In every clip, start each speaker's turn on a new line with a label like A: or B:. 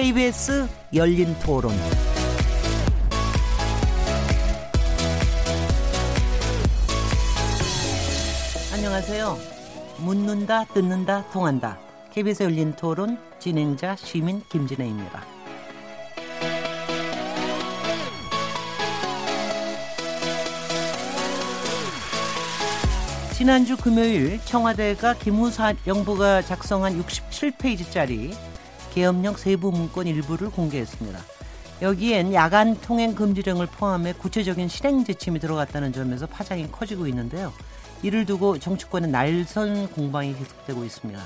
A: KBS 열린 토론. 안녕하세요. 묻는다, 듣는다, 통한다. KBS 열린 토론 진행자 시민 김진혜입니다. 지난주 금요일 청와대가 김우사 영부가 작성한 67페이지짜리 계엄령 세부 문건 일부를 공개했습니다. 여기엔 야간 통행 금지령을 포함해 구체적인 실행 지침이 들어갔다는 점에서 파장이 커지고 있는데요. 이를 두고 정치권의 날선 공방이 계속되고 있습니다.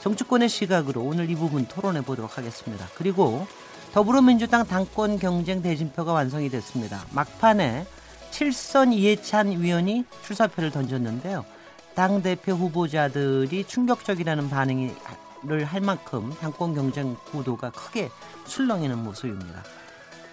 A: 정치권의 시각으로 오늘 이 부분 토론해 보도록 하겠습니다. 그리고 더불어민주당 당권 경쟁 대진표가 완성이 됐습니다. 막판에 칠선 이해찬 위원이 출사표를 던졌는데요. 당 대표 후보자들이 충격적이라는 반응을 할 만큼 당권 경쟁 구도가 크게 술렁이는 모습입니다.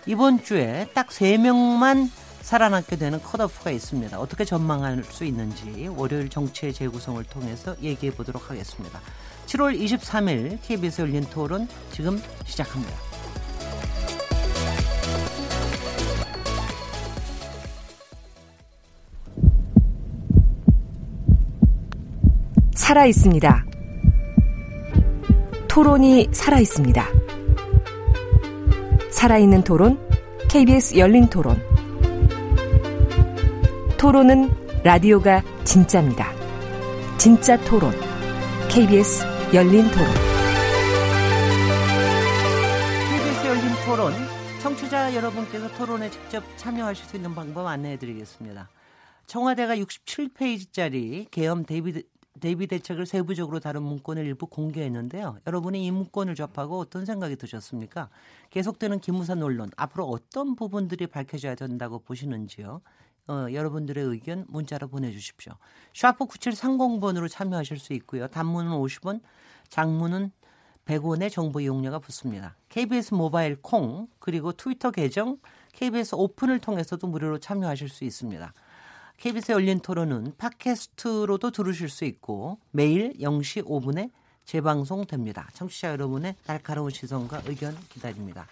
A: 이번 주에 딱 3명만 살아남게 되는 컷오프가 있습니다. 어떻게 전망할 수 있는지 월요일 정치의 재구성을 통해서 얘기해 보도록 하겠습니다. 7월 23일 KBS 열린 토론 지금 시작합니다.
B: 살아 있습니다. 토론이 살아 있습니다. 살아있는 토론, KBS 열린 토론. 토론은 라디오가 진짜입니다. 진짜 토론, KBS 열린 토론.
A: KBS 열린 토론, 청취자 여러분께서 토론에 직접 참여하실 수 있는 방법 안내해 드리겠습니다. 청와대가 67페이지짜리 계엄 대비 대비 대책을 세부적으로 다룬 문건을 일부 공개했는데요. 여러분이 이 문건을 접하고 어떤 생각이 드셨습니까? 계속되는 기무사 논란 앞으로 어떤 부분들이 밝혀져야 된다고 보시는지요? 어, 여러분들의 의견 문자로 보내주십시오. 샤프 9730번으로 참여하실 수 있고요. 단문은 50원, 장문은 100원의 정보 이용료가 붙습니다. KBS 모바일 콩 그리고 트위터 계정 KBS 오픈을 통해서도 무료로 참여하실 수 있습니다. KBS 열린 토론은 팟캐스트로도 들으실 수 있고 매일 0시 5분에 재방송됩니다. 청취자 여러분의 날카로운 시선과 의견 기다립니다.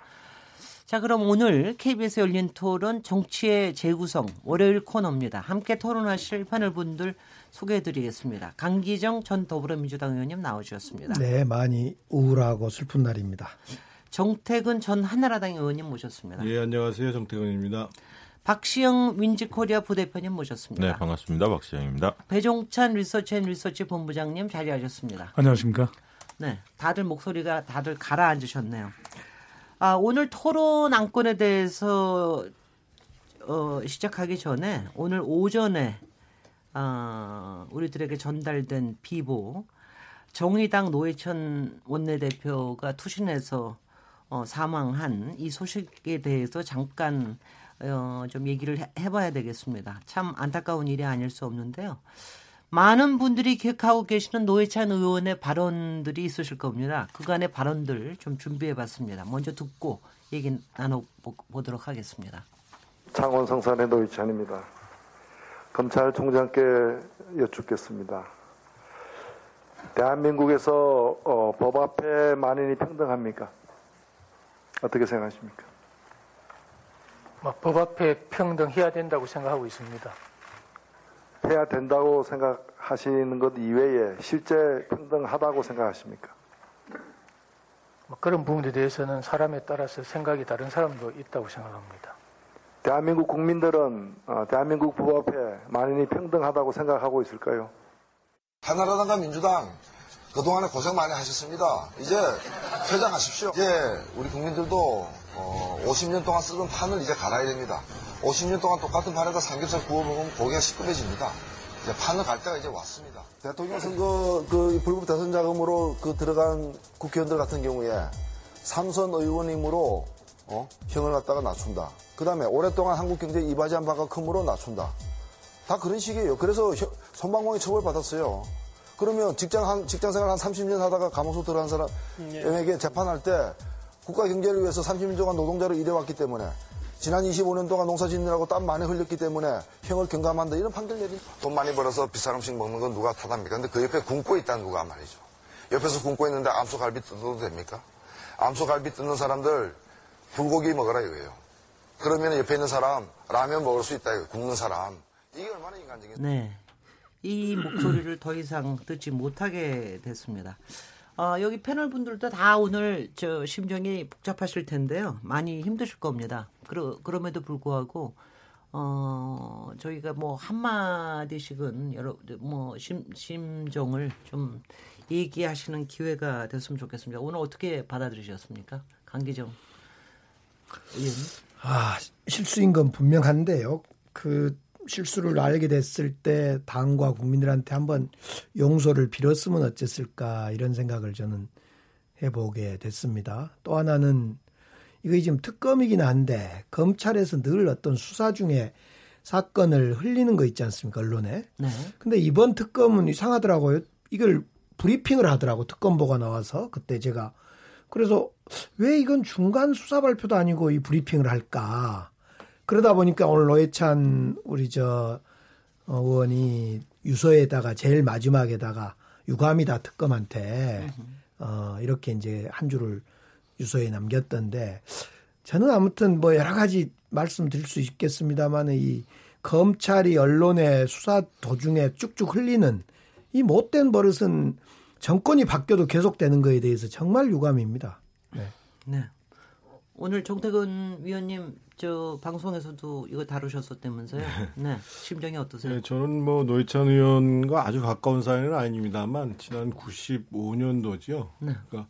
A: 자, 그럼 오늘 KBS 열린 토론 정치의 재구성 월요일 코너입니다. 함께 토론하실 패널 분들 소개해 드리겠습니다. 강기정 전 더불어민주당 의원님 나오셨습니다.
C: 네, 많이 우울하고 슬픈 날입니다.
A: 정태근 전 한나라당 의원님 모셨습니다.
D: 예, 안녕하세요. 정태근입니다.
A: 박시영 윈지코리아 부대표님 모셨습니다.
E: 네, 반갑습니다. 박시영입니다.
A: 배종찬 리서치 앤 리서치 본부장님 자리하셨습니다.
F: 안녕하십니까?
A: 네, 다들 목소리가 다들 가라앉으셨네요. 아, 오늘 토론 안건에 대해서 어, 시작하기 전에 오늘 오전에 어, 우리들에게 전달된 비보 정의당 노회찬 원내대표가 투신해서 어, 사망한 이 소식에 대해서 잠깐 어, 좀 얘기를 해, 해봐야 되겠습니다. 참 안타까운 일이 아닐 수 없는데요. 많은 분들이 기억하고 계시는 노회찬 의원의 발언들이 있으실 겁니다. 그간의 발언들 좀 준비해봤습니다. 먼저 듣고 얘기 나눠보도록 하겠습니다.
G: 창원 성산의 노회찬입니다. 검찰총장께 여쭙겠습니다. 대한민국에서 어, 법 앞에 만인이 평등합니까? 어떻게 생각하십니까?
F: 뭐, 법 앞에 평등해야 된다고 생각하고 있습니다.
G: 해야 된다고 생각하시는 것 이외에 실제 평등하다고 생각하십니까?
F: 뭐 그런 부분에 대해서는 사람에 따라서 생각이 다른 사람도 있다고 생각합니다.
G: 대한민국 국민들은 어, 대한민국 법 앞에 만인이 평등하다고 생각하고 있을까요?
H: 한나라당과 민주당 그동안에 고생 많이 하셨습니다. 이제 퇴장하십시오. 이제 우리 국민들도 어, 50년 동안 쓰던 판을 이제 갈아야 됩니다. 50년 동안 똑같은 판에다 삼겹살 구워 먹으면 고기가 시급해집니다. 이제 판을 갈 때가 이제 왔습니다.
I: 대통령 선거 그 불법 대선 자금으로 그 들어간 국회의원들 같은 경우에 삼선 의원님으로 어? 형을 갖다가 낮춘다. 그 다음에 오랫동안 한국 경제에 이바지한 바가 크므로 낮춘다. 다 그런 식이에요. 그래서 손방망이 처벌받았어요. 그러면 직장 한, 직장 생활 한 30년 하다가 감옥소 들어간 사람에게 재판할 때 국가 경제를 위해서 30년 동안 노동자로 일해왔기 때문에 지난 25년 동안 농사 짓느라고 땀 많이 흘렸기 때문에 형을 경감한다 이런 판결 내린
H: 돈 많이 벌어서 비싼 음식 먹는 건 누가 탓합니까? 근데 그 옆에 굶고 있다는 누가 말이죠. 옆에서 굶고 있는데 암소갈비 뜯어도 됩니까? 암소갈비 뜯는 사람들 불고기 먹어라 이거예요. 그러면 옆에 있는 사람 라면 먹을 수 있다 이거 굶는 사람 이게 얼마나 인간적인
A: 네. 이 목소리를 더 이상 듣지 못하게 됐습니다. 어, 여기 패널 분들도 다 오늘 저 심정이 복잡하실 텐데요. 많이 힘드실 겁니다. 그러, 그럼에도 불구하고 어, 저희가 뭐 한마디씩은 여러 뭐 심, 심정을 좀 얘기하시는 기회가 됐으면 좋겠습니다. 오늘 어떻게 받아들이셨습니까? 강기정 의원님.
C: 아, 실수인 건 분명한데요. 그 실수를 알게 됐을 때 당과 국민들한테 한번 용서를 빌었으면 어땠을까 이런 생각을 저는 해보게 됐습니다. 또 하나는 이거 지금 특검이긴 한데 검찰에서 늘 어떤 수사 중에 사건을 흘리는 거 있지 않습니까 언론에?
A: 네.
C: 근데 이번 특검은 이상하더라고요. 이걸 브리핑을 하더라고 특검보가 나와서 그때 제가 그래서 왜 이건 중간 수사 발표도 아니고 이 브리핑을 할까? 그러다 보니까 오늘 노회찬 우리 저 어, 의원이 유서에다가 제일 마지막에다가 유감이다 특검한테 어 이렇게 이제 한 줄을 유서에 남겼던데 저는 아무튼 뭐 여러 가지 말씀드릴 수 있겠습니다만 이 검찰이 언론의 수사 도중에 쭉쭉 흘리는 이 못된 버릇은 정권이 바뀌어도 계속되는 거에 대해서 정말 유감입니다. 네.
A: 네. 오늘 정태근 위원님 저 방송에서도 이거 다루셨었다면서요? 네. 심정이 어떠세요?
D: 네, 저는 뭐 노회찬 의원과 아주 가까운 사이는 아닙니다만 지난 95년도죠.
A: 네.
D: 그러니까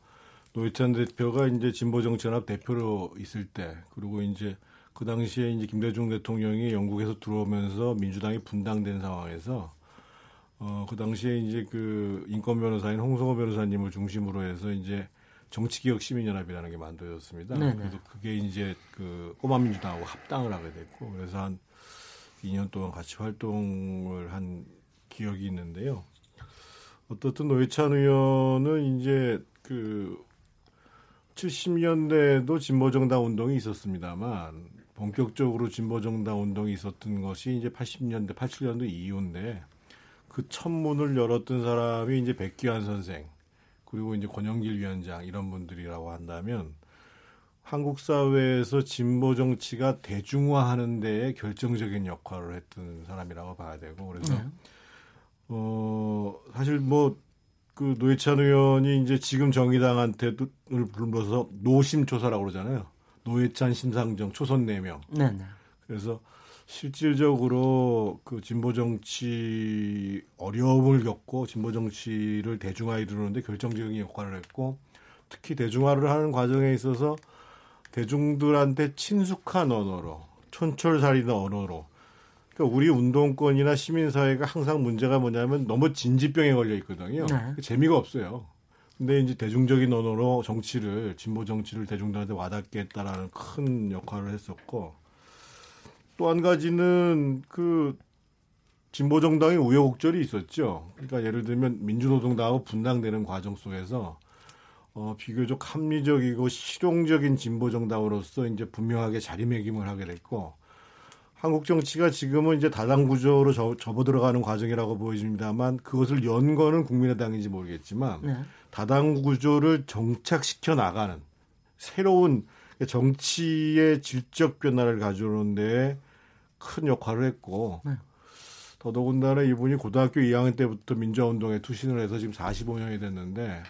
D: 노회찬 대표가 이제 진보정치연합 대표로 있을 때 그리고 이제 그 당시에 이제 김대중 대통령이 영국에서 들어오면서 민주당이 분당된 상황에서 어, 그 당시에 이제 그 인권 변호사인 홍성호 변호사님을 중심으로 해서 이제 정치개혁 시민연합이라는 게 만들어졌습니다.
A: 네네.
D: 그래서 그게 이제 그 꼬마민주당하고 합당을 하게 됐고 그래서 한 2년 동안 같이 활동을 한 기억이 있는데요. 어떻든 노회찬 의원은 이제 그 70년대에도 진보정당 운동이 있었습니다만 본격적으로 진보정당 운동이 있었던 것이 이제 80년대, 87년도 이후인데 그 첫 문을 열었던 사람이 이제 백기환 선생 그리고 이제 권영길 위원장 이런 분들이라고 한다면 한국 사회에서 진보 정치가 대중화하는 데에 결정적인 역할을 했던 사람이라고 봐야 되고 그래서
A: 네.
D: 어 사실 뭐 그 노회찬 의원이 이제 지금 정의당한테 를 불러서 노심초사라고 그러잖아요. 노회찬, 심상정, 초선 4명.
A: 네, 네.
D: 그래서 실질적으로 그 진보 정치 어려움을 겪고 진보 정치를 대중화에 이르는데 결정적인 역할을 했고 특히 대중화를 하는 과정에 있어서 대중들한테 친숙한 언어로 촌철살인의 언어로 그러니까 우리 운동권이나 시민사회가 항상 문제가 뭐냐면 너무 진지병에 걸려 있거든요.
A: 네.
D: 재미가 없어요. 근데 이제 대중적인 언어로 정치를 진보 정치를 대중들한테 와닿게 했다라는 큰 역할을 했었고 또 한 가지는 그 진보 정당의 우여곡절이 있었죠. 그러니까 예를 들면 민주노동당하고 분당되는 과정 속에서 어, 비교적 합리적이고 실용적인 진보 정당으로서 이제 분명하게 자리매김을 하게 됐고 한국 정치가 지금은 이제 다당 구조로 접, 접어들어가는 과정이라고 보여집니다만 그것을 연 거는 국민의당인지 모르겠지만
A: 네.
D: 다당 구조를 정착시켜 나가는 새로운 정치의 질적 변화를 가져오는데 큰 역할을 했고
A: 네.
D: 더더군다나 이분이 고등학교 2학년 때부터 민주화운동에 투신을 해서 지금 45년이 됐는데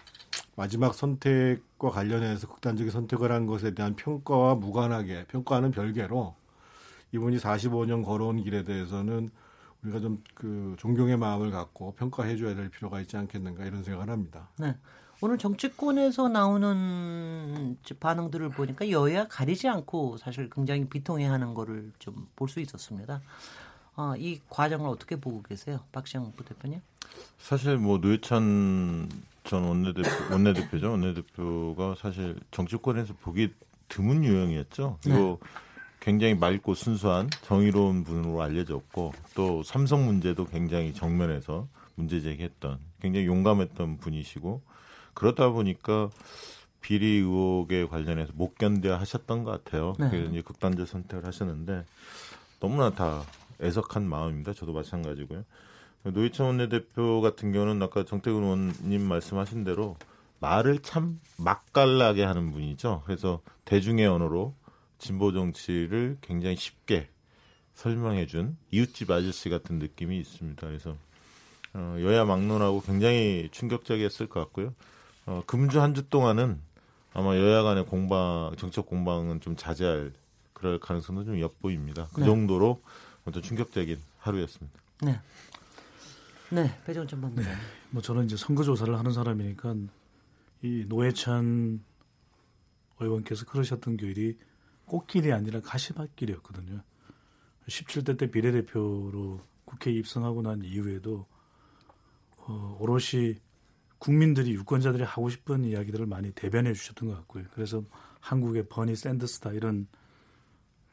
D: 마지막 선택과 관련해서 극단적인 선택을 한 것에 대한 평가와 무관하게 평가는 별개로 이분이 45년 걸어온 길에 대해서는 우리가 좀 그 존경의 마음을 갖고 평가해 줘야 될 필요가 있지 않겠는가 이런 생각을 합니다.
A: 네. 오늘 정치권에서 나오는 반응들을 보니까 여야 가리지 않고 사실 굉장히 비통해하는 거를 좀 볼 수 있었습니다. 어, 이 과정을 어떻게 보고 계세요, 박시영 부대표님?
E: 사실 뭐 노회찬 전 원내대표 원내대표죠 원내대표가 사실 정치권에서 보기 드문 유형이었죠. 그리고 굉장히 맑고 순수한 정의로운 분으로 알려졌고 또 삼성 문제도 굉장히 정면에서 문제 제기했던 굉장히 용감했던 분이시고 그러다 보니까 비리 의혹에 관련해서 못 견뎌 하셨던 것 같아요.
A: 네.
E: 그래서 이제 극단적 선택을 하셨는데 너무나 다 애석한 마음입니다. 저도 마찬가지고요. 노희찬 원내대표 같은 경우는 아까 정태근 의원님 말씀하신 대로 말을 참 맛깔나게 하는 분이죠. 그래서 대중의 언어로 진보 정치를 굉장히 쉽게 설명해준 이웃집 아저씨 같은 느낌이 있습니다. 그래서 어, 여야 막론하고 굉장히 충격적이었을 것 같고요. 어, 금주 한 주 동안은 아마 여야 간의 공방, 정책 공방은 좀 자제할 그럴 가능성도 좀 엿보입니다. 그
A: 네.
E: 정도로 어떤 충격적인 하루였습니다.
A: 네. 네, 배정 전문가.
J: 뭐 저는 이제 선거 조사를 하는 사람이니까 이 노회찬 의원께서 그러셨던 길이 꽃길이 아니라 가시밭길이었거든요. 17대 때 비례대표로 국회에 입성하고 난 이후에도 어, 오롯이 국민들이 유권자들이 하고 싶은 이야기들을 많이 대변해 주셨던 것 같고요. 그래서 한국의 버니 샌더스다 이런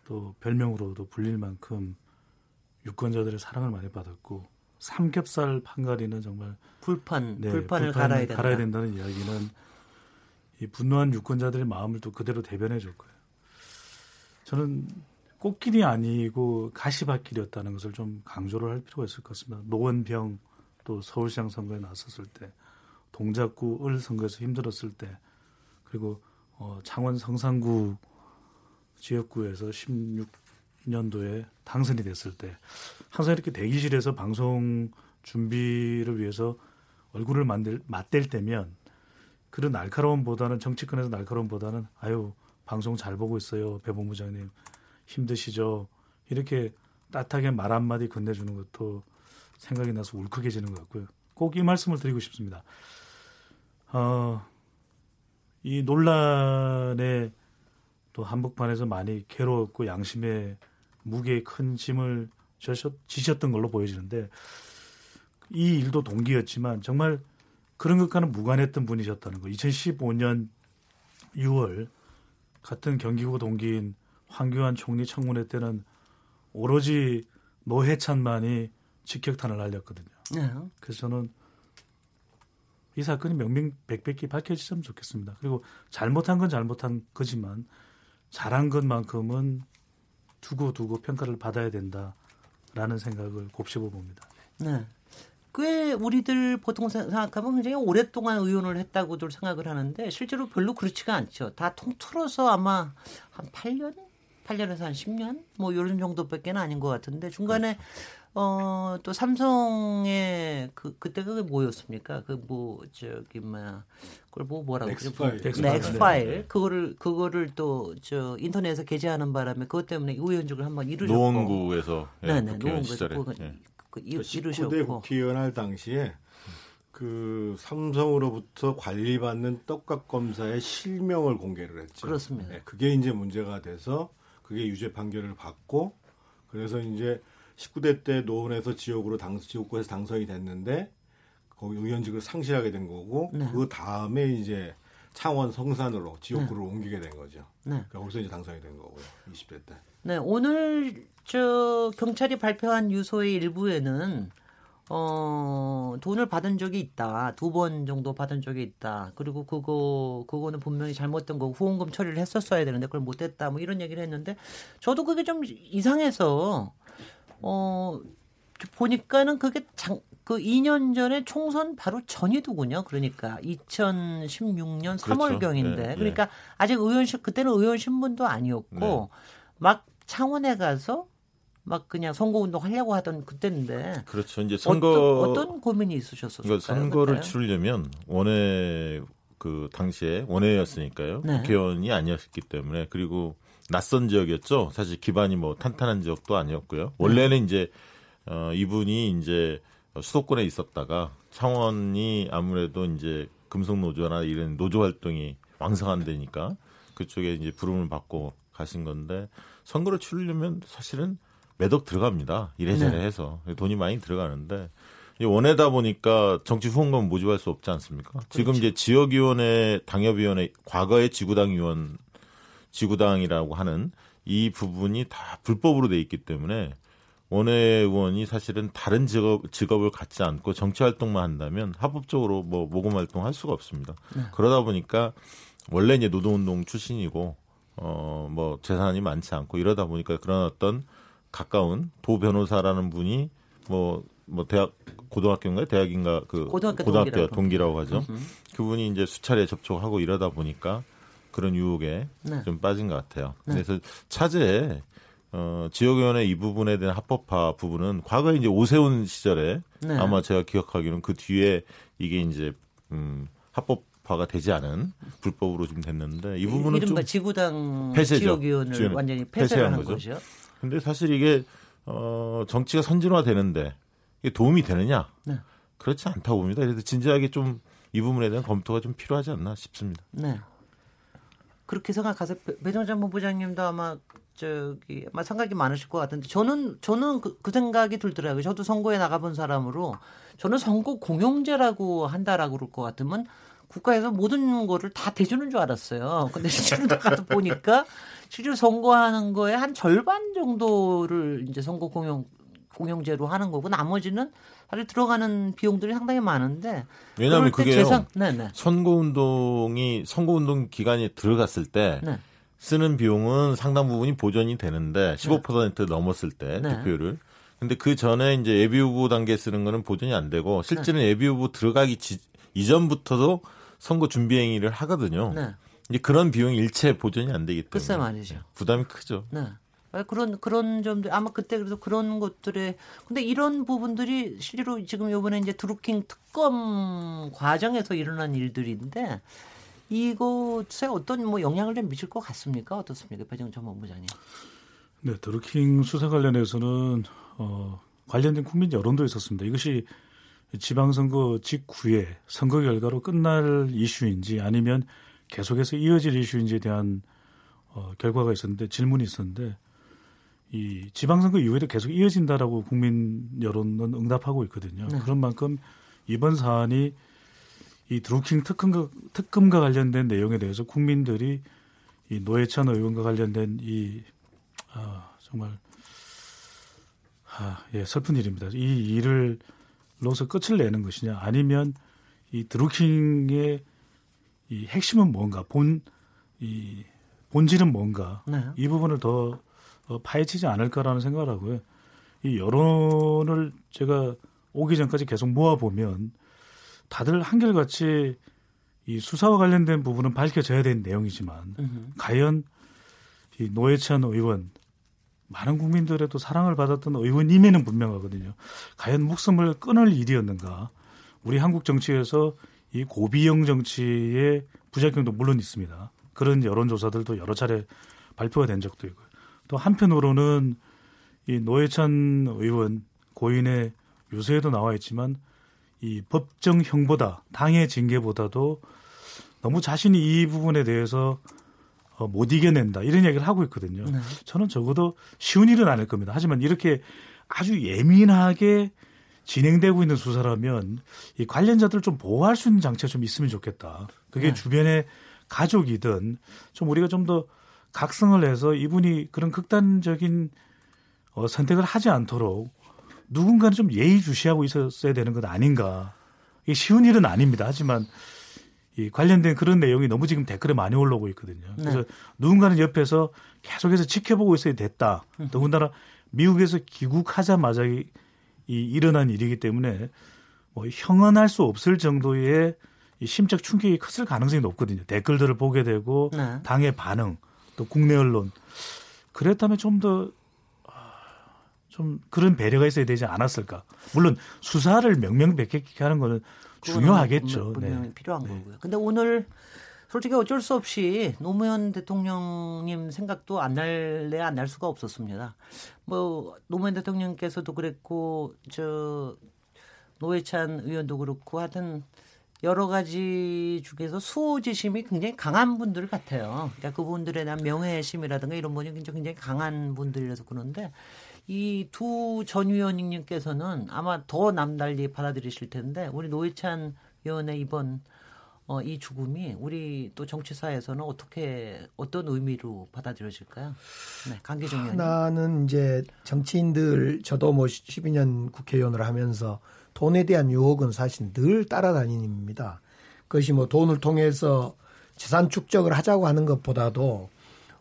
J: 또 별명으로도 불릴 만큼 유권자들의 사랑을 많이 받았고 삼겹살 판가리는 정말
A: 불판,
J: 네,
A: 불판을
J: 불판을
A: 갈아야 된다.
J: 갈아야 된다 는 이야기는 이 분노한 유권자들의 마음을 또 그대로 대변해 줄 거예요. 저는 꽃길이 아니고 가시밭길이었다는 것을 좀 강조를 할 필요가 있을 것 같습니다. 노원병 또 서울시장 선거에 나섰을 때 동작구 을 선거에서 힘들었을 때 그리고 어, 창원 성산구 지역구에서 16년도에 당선이 됐을 때 항상 이렇게 대기실에서 방송 준비를 위해서 얼굴을 만들, 맞댈 때면 그런 날카로움보다는 정치권에서 날카로움보다는 아유 방송 잘 보고 있어요 배 본부장님. 힘드시죠? 이렇게 따뜻하게 말 한마디 건네주는 것도 생각이 나서 울컥해지는 것 같고요. 꼭 이 말씀을 드리고 싶습니다 어, 이 논란에 또 한복판에서 많이 괴로웠고 양심의 무게에 큰 짐을 지셨던 걸로 보여지는데 이 일도 동기였지만 정말 그런 것과는 무관했던 분이셨다는 거. 2015년 6월 같은 경기고 동기인 황교안 총리 청문회 때는 오로지 노회찬만이 직격탄을 날렸거든요.
A: 네.
J: 그래서 저는 이 사건이 명명백백히 밝혀지면 좋겠습니다. 그리고 잘못한 건 잘못한 거지만 잘한 것만큼은 두고 두고 평가를 받아야 된다라는 생각을 곱씹어 봅니다.
A: 네. 꽤 우리들 보통 생각하면 굉장히 오랫동안 의원을 했다고들 생각을 하는데 실제로 별로 그렇지가 않죠. 다 통틀어서 아마 한 8년? 8년에서 한 10년? 뭐 이런 정도밖에 는 아닌 것 같은데 중간에 어, 또 삼성의 그, 그때 그게 뭐였습니까? 그 뭐, 저기, 뭐야. 그걸 뭐 뭐라고
D: 엑스파일.
A: 그러죠? 네, 엑스파일. 그거를, 그거를 또, 저, 인터넷에서 게재하는 바람에 그것 때문에 의원직을 한번 잃으셨고.
E: 노원구에서 예,
A: 네네,
E: 국회의원
A: 노원구에서
E: 시절에
A: 그거
E: 예.
A: 그, 이-
D: 19대
A: 잃으셨고.
D: 국회의원 할 당시에 그 삼성으로부터 관리받는 떡값 검사의 실명을 공개를 했죠.
A: 그렇습니다.
D: 네, 그게 이제 문제가 돼서 그게 유죄 판결을 받고 그래서 이제 19대 때 노원에서 지역으로 당 지역구에서 당선이 됐는데 거기 의원직을 상실하게 된 거고
A: 네.
D: 그 다음에 이제 창원 성산으로 지역구를 옮기게 된 거죠.
A: 네.
D: 그러니까 거기서 이제 당선이 된 거고요. 20대 때.
A: 네, 오늘 저 경찰이 발표한 유서의 일부에는 어, 돈을 받은 적이 있다. 두 번 정도 받은 적이 있다. 그리고 그거 그거는 분명히 잘못된 거고 후원금 처리를 했었어야 되는데 그걸 못 했다. 뭐 이런 얘기를 했는데 저도 그게 좀 이상해서 어 보니까는 그게 장, 그 2년 전에 총선 바로 전이더군요. 그러니까 2016년
E: 그렇죠.
A: 3월경인데.
E: 예, 예.
A: 그러니까 아직 의원실 그때는 의원 신분도 아니었고
E: 네.
A: 막 창원에 가서 막 그냥 선거 운동 하려고 하던 그때인데
E: 그렇죠. 이제 선거
A: 어떤, 어떤 고민이 있으셨었어요?
E: 그러니까 선거를 치르려면 원외 그 당시에 원외였으니까요.
A: 네.
E: 국회의원이 아니었기 때문에 그리고 낯선 지역이었죠. 사실 기반이 뭐 탄탄한 지역도 아니었고요. 원래는 이제 어 이분이 이제 수도권에 있었다가 창원이 아무래도 이제 금속 노조나 이런 노조 활동이 왕성한 데니까 그쪽에 이제 부름을 받고 가신 건데 선거를 치르려면 사실은 매덕 들어갑니다. 이래저래
A: 네.
E: 해서 돈이 많이 들어가는데 이 원에다 보니까 정치 후원금 모집할 수 없지 않습니까? 지금 이제 지역위원회, 당협위원회, 과거의 지구당 위원, 지구당이라고 하는 이 부분이 다 불법으로 돼 있기 때문에 원외 의원이 사실은 다른 직업, 직업을 갖지 않고 정치 활동만 한다면 합법적으로 뭐 모금 활동 할 수가 없습니다. 그러다 보니까 원래 이제 노동운동 출신이고 어 뭐 재산이 많지 않고 이러다 보니까 그런 어떤 가까운 도 변호사라는 분이 뭐뭐 대학 고등학교인가 대학인가 그
A: 고등학교
E: 동기라고,
A: 동기라고.
E: 하죠. 그분이 이제 수차례 접촉하고 이러다 보니까 그런 유혹에
A: 네.
E: 좀 빠진 것 같아요.
A: 네.
E: 그래서 차제에 어, 지역위원회 이 부분에 대한 합법화 부분은 과거에 이제 오세훈 시절에
A: 네.
E: 아마 제가 기억하기로는 그 뒤에 이게 이제 음, 합법화가 되지 않은 불법으로 좀 됐는데 이 부분은 좀
A: 이른바 지구당
E: 폐쇄죠.
A: 지역위원을 완전히
E: 폐쇄한
A: 한
E: 거죠.
A: 거죠.
E: 근데 사실 이게 어, 정치가 선진화되는데 이게 도움이 되느냐?
A: 네.
E: 그렇지 않다고 봅니다. 그래서 진지하게 좀 이 부분에 대한 검토가 좀 필요하지 않나 싶습니다.
A: 네. 그렇게 생각하세요. 배- 배정찬 본부장님도 아마 저기 아마 생각이 많으실 것 같은데 저는 저는 그, 그 생각이 들더라고요. 저도 선거에 나가본 사람으로 저는 선거 공영제라고 한다라고 그럴 것 같으면 국가에서 모든 거를 다 대주는 줄 알았어요. 근데 실제로 나가서 보니까 실제로 선거하는 거에 한 절반 정도를 이제 선거 공영 공영제로 하는 거고 나머지는 사실 들어가는 비용들이 상당히 많은데
E: 왜냐하면
A: 그럴 때
E: 그게요.
A: 재산- 네네.
E: 선거 운동이 선거 운동 기간에 들어갔을 때
A: 네.
E: 쓰는 비용은 상당 부분이 보전이 되는데 15% 넘었을 때
A: 네.
E: 득표율을. 근데 그 전에 이제 예비 후보 단계 쓰는 거는 보전이 안 되고 실제는 예비 후보 들어가기 지- 이전부터도 선거 준비 행위를 하거든요.
A: 네.
E: 이제 그런 비용이 일체 보전이 안 되기 때문에
A: 글쎄 말이죠.
E: 부담이 크죠.
A: 네. 아, 그런 그런 점들 아마 그때 그래서 그런 것들에 근데 이런 부분들이 실제로 지금 요번에 이제 드루킹 특검 과정에서 일어난 일들인데 이것에 어떤 뭐 영향을 좀 미칠 것 같습니까? 어떻습니까? 배정 전 본부장님.
J: 네, 드루킹 수사 관련해서는 어, 관련된 국민 여론도 있었습니다. 이것이 지방선거 직후에 선거 결과로 끝날 이슈인지 아니면 계속해서 이어질 이슈인지에 대한 어, 결과가 있었는데 질문이 있었는데 이 지방선거 이후에도 계속 이어진다라고 국민 여론은 응답하고 있거든요.
A: 네.
J: 그런 만큼 이번 사안이 이 드루킹 특검과, 특검과 관련된 내용에 대해서 국민들이 이 노회찬 의원과 관련된 이 아, 정말 아, 예, 슬픈 일입니다. 이 일을 로서 끝을 내는 것이냐 아니면 이 드루킹의 이 핵심은 뭔가 본 이 본질은 뭔가
A: 네.
J: 이 부분을 더 어, 파헤치지 않을까라는 생각을 하고요. 이 여론을 제가 오기 전까지 계속 모아보면 다들 한결같이 이 수사와 관련된 부분은 밝혀져야 되는 내용이지만
A: 음흠.
J: 과연 이 노회찬 의원 많은 국민들의 또 사랑을 받았던 의원임에는 분명하거든요. 과연 목숨을 끊을 일이었는가? 우리 한국 정치에서 이 고비형 정치의 부작용도 물론 있습니다. 그런 여론조사들도 여러 차례 발표가 된 적도 있고요. 또 한편으로는 이 노회찬 의원 고인의 유서에도 나와 있지만 이 법정형보다 당의 징계보다도 너무 자신이 이 부분에 대해서 어, 못 이겨낸다 이런 얘기를 하고 있거든요.
A: 네.
J: 저는 적어도 쉬운 일은 아닐 겁니다. 하지만 이렇게 아주 예민하게 진행되고 있는 수사라면 이 관련자들을 좀 보호할 수 있는 장치가 좀 있으면 좋겠다. 그게
A: 네.
J: 주변에 가족이든 좀 우리가 좀더 각성을 해서 이분이 그런 극단적인 어, 선택을 하지 않도록 누군가는 좀 예의주시하고 있었어야 되는 것 아닌가. 이게 쉬운 일은 아닙니다. 하지만 이 관련된 그런 내용이 너무 지금 댓글에 많이 올라오고 있거든요. 그래서
A: 네.
J: 누군가는 옆에서 계속해서 지켜보고 있어야 됐다. 더군다나 미국에서 귀국하자마자 이, 이 일어난 일이기 때문에 뭐 형언할 수 없을 정도의 이 심적 충격이 컸을 가능성이 높거든요. 댓글들을 보게 되고
A: 네.
J: 당의 반응 또 국내 언론 그랬다면 좀더좀 그런 배려가 있어야 되지 않았을까. 물론 수사를 명명백백하게 하는 거는 중요하겠죠.
A: 분명- 분명히
J: 네.
A: 필요한
J: 네.
A: 거고요. 근데 오늘 솔직히 어쩔 수 없이 노무현 대통령님 생각도 안 날래 안 날 수가 없었습니다. 뭐 노무현 대통령께서도 그랬고 저 노회찬 의원도 그렇고 하여튼 여러 가지 중에서 수호지심이 굉장히 강한 분들 같아요. 그러니까 그분들에 대한 명예심이라든가 이런 분이 굉장히 강한 분들이라서 그런데 이 두 전 위원님께서는 아마 더 남달리 받아들이실 텐데 우리 노회찬 의원의 이번 어, 이 죽음이 우리 또 정치사에서는 어떻게 어떤 의미로 받아들여질까요? 네, 강기정 의원님.
C: 하나는 이제 정치인들 저도 뭐 12년 국회의원을 하면서 돈에 대한 유혹은 사실 늘 따라다닙니다. 그것이 뭐 돈을 통해서 재산 축적을 하자고 하는 것보다도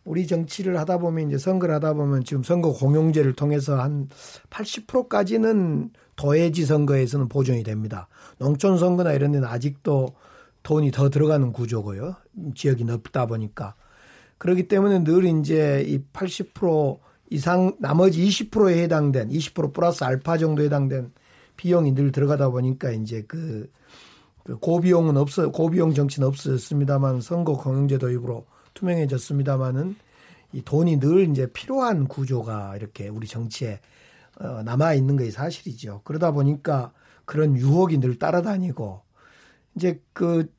C: 우리 정치를 하다 보면 이제 선거를 하다 보면 지금 선거 공용제를 통해서 한 80%까지는 도해지 선거에서는 보존이 됩니다. 농촌 선거나 이런 데는 아직도 돈이 더 들어가는 구조고요. 지역이 넓다 보니까. 그렇기 때문에 늘 이제 이 80% 이상 나머지 20%에 해당된 20% 플러스 알파 정도 해당된 비용이 늘 들어가다 보니까 이제 그, 그 고비용은 없어 고비용 정치는 없었습니다만 선거 공영제 도입으로 투명해졌습니다만은 이 돈이 늘 이제 필요한 구조가 이렇게 우리 정치에 어, 남아 있는 것이 사실이죠. 그러다 보니까 그런 유혹이 늘 따라다니고 이제 그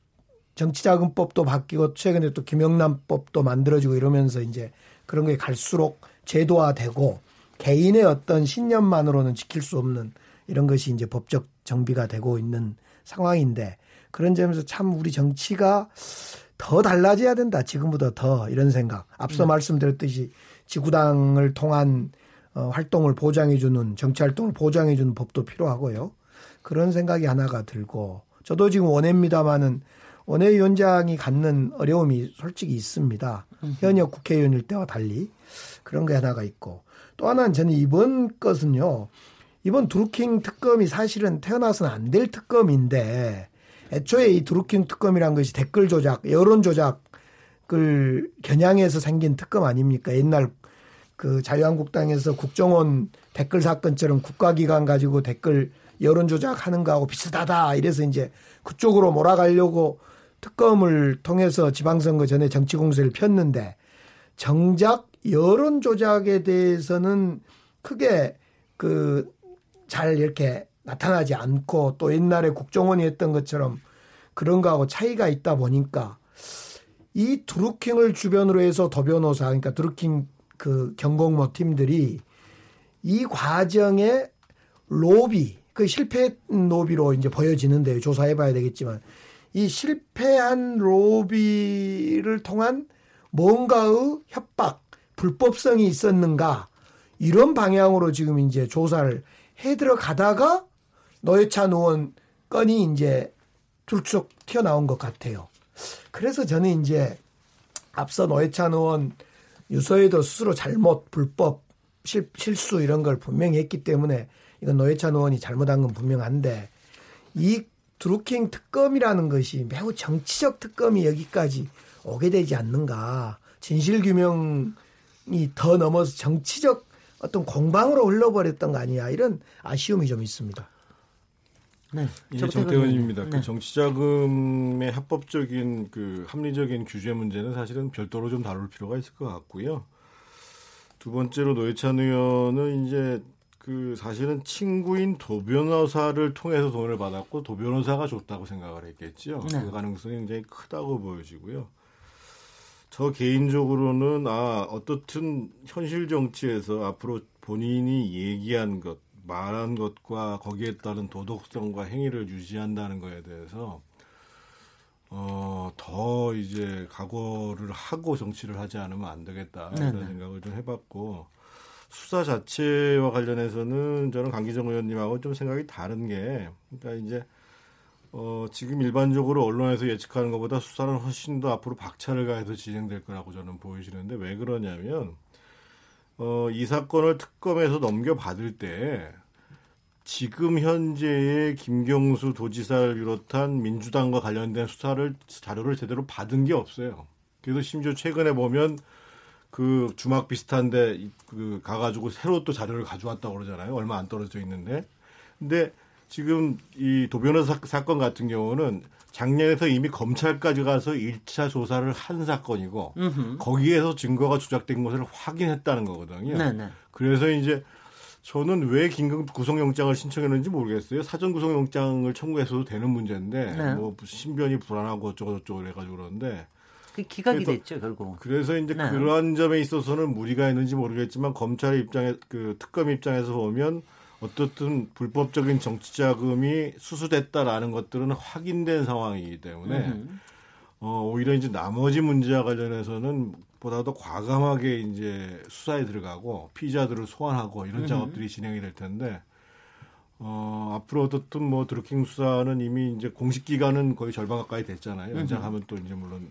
C: 정치자금법도 바뀌고 최근에 또 김영란법도 만들어지고 이러면서 이제 그런 게 갈수록 제도화되고 개인의 어떤 신념만으로는 지킬 수 없는 이런 것이 이제 법적 정비가 되고 있는 상황인데 그런 점에서 참 우리 정치가 더 달라져야 된다. 지금보다 더 이런 생각. 앞서 음. 말씀드렸듯이 지구당을 통한 어, 활동을 보장해주는 정치 활동을 보장해주는 법도 필요하고요. 그런 생각이 하나가 들고 저도 지금 원해입니다마는 원내위원장이 갖는 어려움이 솔직히 있습니다. 현역 국회의원일 때와 달리 그런 게 하나가 있고 또 하나는 저는 이번 것은요. 이번 드루킹 특검이 사실은 태어나서는 안 될 특검인데 애초에 이 드루킹 특검이란 것이 댓글 조작, 여론 조작을 겨냥해서 생긴 특검 아닙니까? 옛날 그 자유한국당에서 국정원 댓글 사건처럼 국가기관 가지고 댓글 여론 조작하는 거하고 비슷하다. 이래서 이제 그쪽으로 몰아가려고 특검을 통해서 지방선거 전에 정치 공세를 폈는데 정작 여론 조작에 대해서는 크게 그 잘 이렇게 나타나지 않고 또 옛날에 국정원이 했던 것처럼 그런 거하고 차이가 있다 보니까 이 드루킹을 주변으로 해서 더 변호사 그러니까 드루킹 그 경공모 팀들이 이 과정에 로비 그 실패 로비로 이제 보여지는데요. 조사해 봐야 되겠지만 이 실패한 로비를 통한 뭔가의 협박, 불법성이 있었는가 이런 방향으로 지금 이제 조사를 해 들어가다가 노회찬 의원 건이 이제 둘쭉 튀어나온 것 같아요. 그래서 저는 이제 앞서 노회찬 의원 유서에도 스스로 잘못, 불법, 실, 실수 이런 걸 분명히 했기 때문에 이건 노회찬 의원이 잘못한 건 분명한데 이 드루킹 특검이라는 것이 매우 정치적 특검이 여기까지 오게 되지 않는가. 진실 규명이 더 넘어서 정치적 어떤 공방으로 흘러버렸던 거 아니야. 이런 아쉬움이 좀 있습니다.
D: 네. 예, 정태원입니다. 그 네. 그 정치자금의 합법적인 그 합리적인 규제 문제는 사실은 별도로 좀 다룰 필요가 있을 것 같고요. 두 번째로 노회찬 의원은 이제 그 사실은 친구인 도 변호사를 통해서 돈을 받았고 도 변호사가 줬다고 생각을 했겠죠. 네. 그 가능성이 굉장히 크다고 보여지고요. 저 개인적으로는 아 어떻든 현실 정치에서 앞으로 본인이 얘기한 것, 말한 것과 거기에 따른 도덕성과 행위를 유지한다는 거에 대해서 어, 더 이제 각오를 하고 정치를 하지 않으면 안 되겠다 이런 네네. 생각을 좀 해봤고 수사 자체와 관련해서는 저는 강기정 의원님하고 좀 생각이 다른 게 그러니까 이제 어, 지금 일반적으로 언론에서 예측하는 것보다 수사는 훨씬 더 앞으로 박차를 가해서 진행될 거라고 저는 보여지는데 왜 그러냐면 어, 이 사건을 특검에서 넘겨받을 때 지금 현재의 김경수 도지사를 비롯한 민주당과 관련된 수사를 자료를 제대로 받은 게 없어요. 그래서 심지어 최근에 보면 그 주막 비슷한데 그 가가지고 새로 또 자료를 가져왔다고 그러잖아요. 얼마 안 떨어져 있는데. 근데 지금 이 도변호사 사건 같은 경우는 작년에서 이미 검찰까지 가서 1차 조사를 한 사건이고 음흠. 거기에서 증거가 조작된 것을 확인했다는 거거든요. 네네. 그래서 이제 저는 왜 긴급 구속영장을 신청했는지 모르겠어요. 사전 구속영장을 청구해서도 되는 문제인데 네. 뭐 신변이 불안하고 어쩌고 저쩌고 그래가지고 그러는데
A: 그 기각이 그래서, 됐죠 결국.
D: 그래서 이제 네. 그러한 점에 있어서는 무리가 있는지 모르겠지만 검찰의 입장에 그 특검 입장에서 보면 어떻든 불법적인 정치 자금이 수수됐다라는 것들은 확인된 상황이기 때문에 음. 어, 오히려 이제 나머지 문제와 관련해서는 보다도 과감하게 이제 수사에 들어가고 피의자들을 소환하고 이런 음. 작업들이 진행이 될 텐데 어, 앞으로 어떻든 뭐 드루킹 수사는 이미 이제 공식 기간은 거의 절반 가까이 됐잖아요. 연장하면 또 이제 물론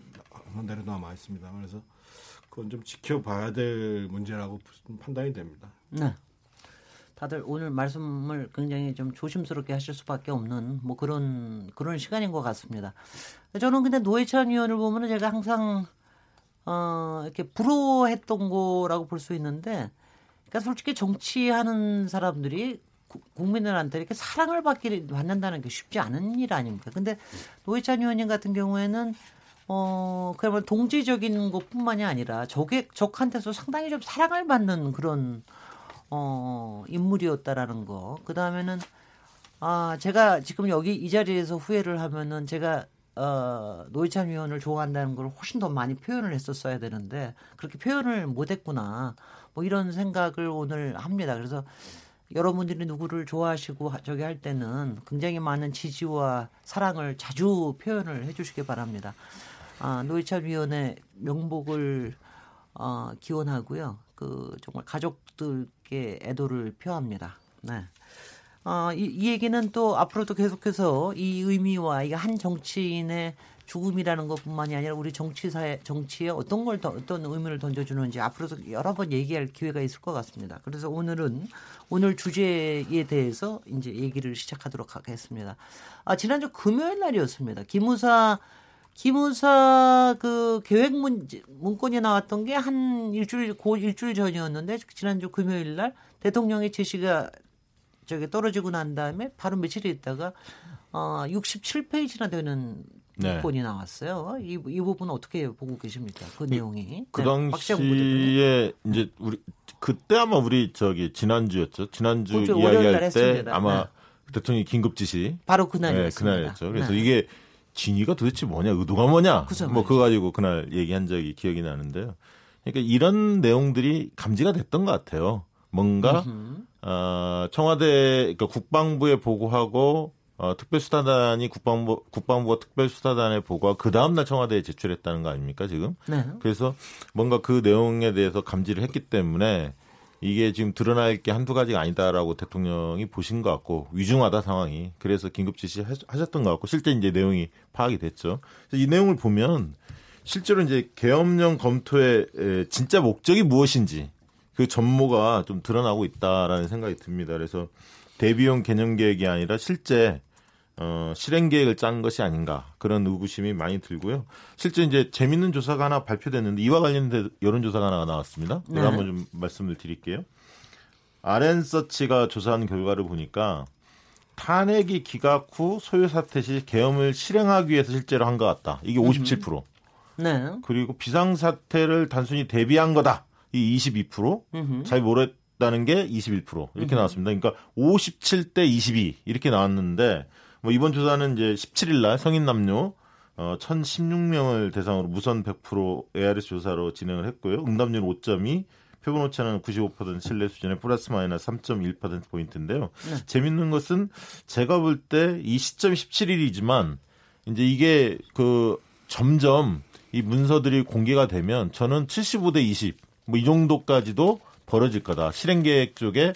D: 한 달에 남아 있습니다. 그래서 그건 좀 지켜봐야 될 문제라고 판단이 됩니다.
A: 네. 다들 오늘 말씀을 굉장히 좀 조심스럽게 하실 수밖에 없는 뭐 그런 그런 시간인 것 같습니다. 저는 근데 노회찬 의원을 보면은 제가 항상 어 이렇게 부러워했던 거라고 볼 수 있는데, 그러니까 솔직히 정치하는 사람들이 구- 국민들한테 이렇게 사랑을 받기 받는다는 게 쉽지 않은 일 아닙니까? 근데 노회찬 의원님 같은 경우에는 어 그야말로 동지적인 것뿐만이 아니라 적에 적한테서 상당히 좀 사랑을 받는 그런 어 인물이었다라는 거. 그 다음에는 아 제가 지금 여기 이 자리에서 후회를 하면은 제가 어 노회찬 의원을 좋아한다는 걸 훨씬 더 많이 표현을 했었어야 되는데 그렇게 표현을 못했구나. 뭐 이런 생각을 오늘 합니다. 그래서 여러분들이 누구를 좋아하시고 하- 저기 할 때는 굉장히 많은 지지와 사랑을 자주 표현을 해주시기 바랍니다. 아, 노회찬 위원의 명복을 어, 기원하고요. 그 정말 가족들께 애도를 표합니다. 네. 어, 이, 이 얘기는 또 앞으로도 계속해서 이 의미와 이게 한 정치인의 죽음이라는 것뿐만이 아니라 우리 정치사회 정치에 어떤 걸 더, 어떤 의미를 던져주는지 앞으로도 여러 번 얘기할 기회가 있을 것 같습니다. 그래서 오늘은 오늘 주제에 대해서 이제 얘기를 시작하도록 하겠습니다. 아, 지난주 금요일 날이었습니다. 기무사 기무사 그 계획 문, 문건이 나왔던 게 한 일주일 고 일주일 전이었는데 지난주 금요일 날 대통령의 제시가 저기 떨어지고 난 다음에 바로 며칠 있다가 어 67페이지나 되는
E: 네.
A: 문건이 나왔어요. 이, 이 부분 어떻게 보고 계십니까? 그 내용이.
E: 그
A: 네, 박시영 부대표님.
E: 당시에 이제 우리 그때 아마 우리 저기 지난주였죠. 지난주
A: 그렇죠.
E: 이야기할 때
A: 했습니다.
E: 아마
A: 네.
E: 대통령이 긴급 지시
A: 바로 그날이었습니다.
E: 네, 그날이었죠. 그래서
A: 네.
E: 이게 진위가 도대체 뭐냐, 의도가 뭐냐,
A: 그죠,
E: 뭐 그거 가지고 그날 얘기한 적이 기억이 나는데요. 그러니까 이런 내용들이 감지가 됐던 것 같아요. 뭔가 어, 청와대 그러니까 국방부에 보고하고 어, 특별수사단이 국방부 국방부가 특별수사단에 보고하고 그 다음 날 청와대에 제출했다는 거 아닙니까 지금?
A: 네.
E: 그래서 뭔가 그 내용에 대해서 감지를 했기 때문에 이게 지금 드러날 게 한두 가지가 아니다라고 대통령이 보신 것 같고 위중하다 상황이 그래서 긴급 지시하셨던 것 같고 실제 이제 내용이 파악이 됐죠. 이 내용을 보면 실제로 이제 계엄령 검토의 에, 진짜 목적이 무엇인지 그 전모가 좀 드러나고 있다라는 생각이 듭니다. 그래서 대비용 개념 계획이 아니라 실제 어, 실행 계획을 짠 것이 아닌가 그런 의구심이 많이 들고요. 실제 이제 재밌는 조사가 하나 발표됐는데 이와 관련된 여론 조사가 하나 나왔습니다.
A: 네.
E: 제가 한번 좀 말씀을 드릴게요. 아렌서치가 조사한 결과를 보니까 탄핵이 기각 후 소요 사태 시 계엄을 실행하기 위해서 실제로 한 것 같다. 이게 57%.
A: 네.
E: 그리고 비상 사태를 단순히 대비한 거다. 이 22%.
A: 음흠.
E: 잘 모르겠다는 게 21% 이렇게 나왔습니다. 그러니까 57대 22 이렇게 나왔는데 뭐 이번 조사는 이제 17일 날 성인 남녀 어 1,016명을 대상으로 무선 100% ARS 조사로 진행을 했고요. 응답률 5.2, 표본 오차는 95% 신뢰 수준의 플러스 마이너스 3.1% 포인트인데요. 재밌는 것은 제가 볼 때 이 시점이 17일이지만 이제 이게 그 점점 이 문서들이 공개가 되면 저는 75대 20 뭐 이 정도까지도 벌어질 거다. 실행 계획 쪽에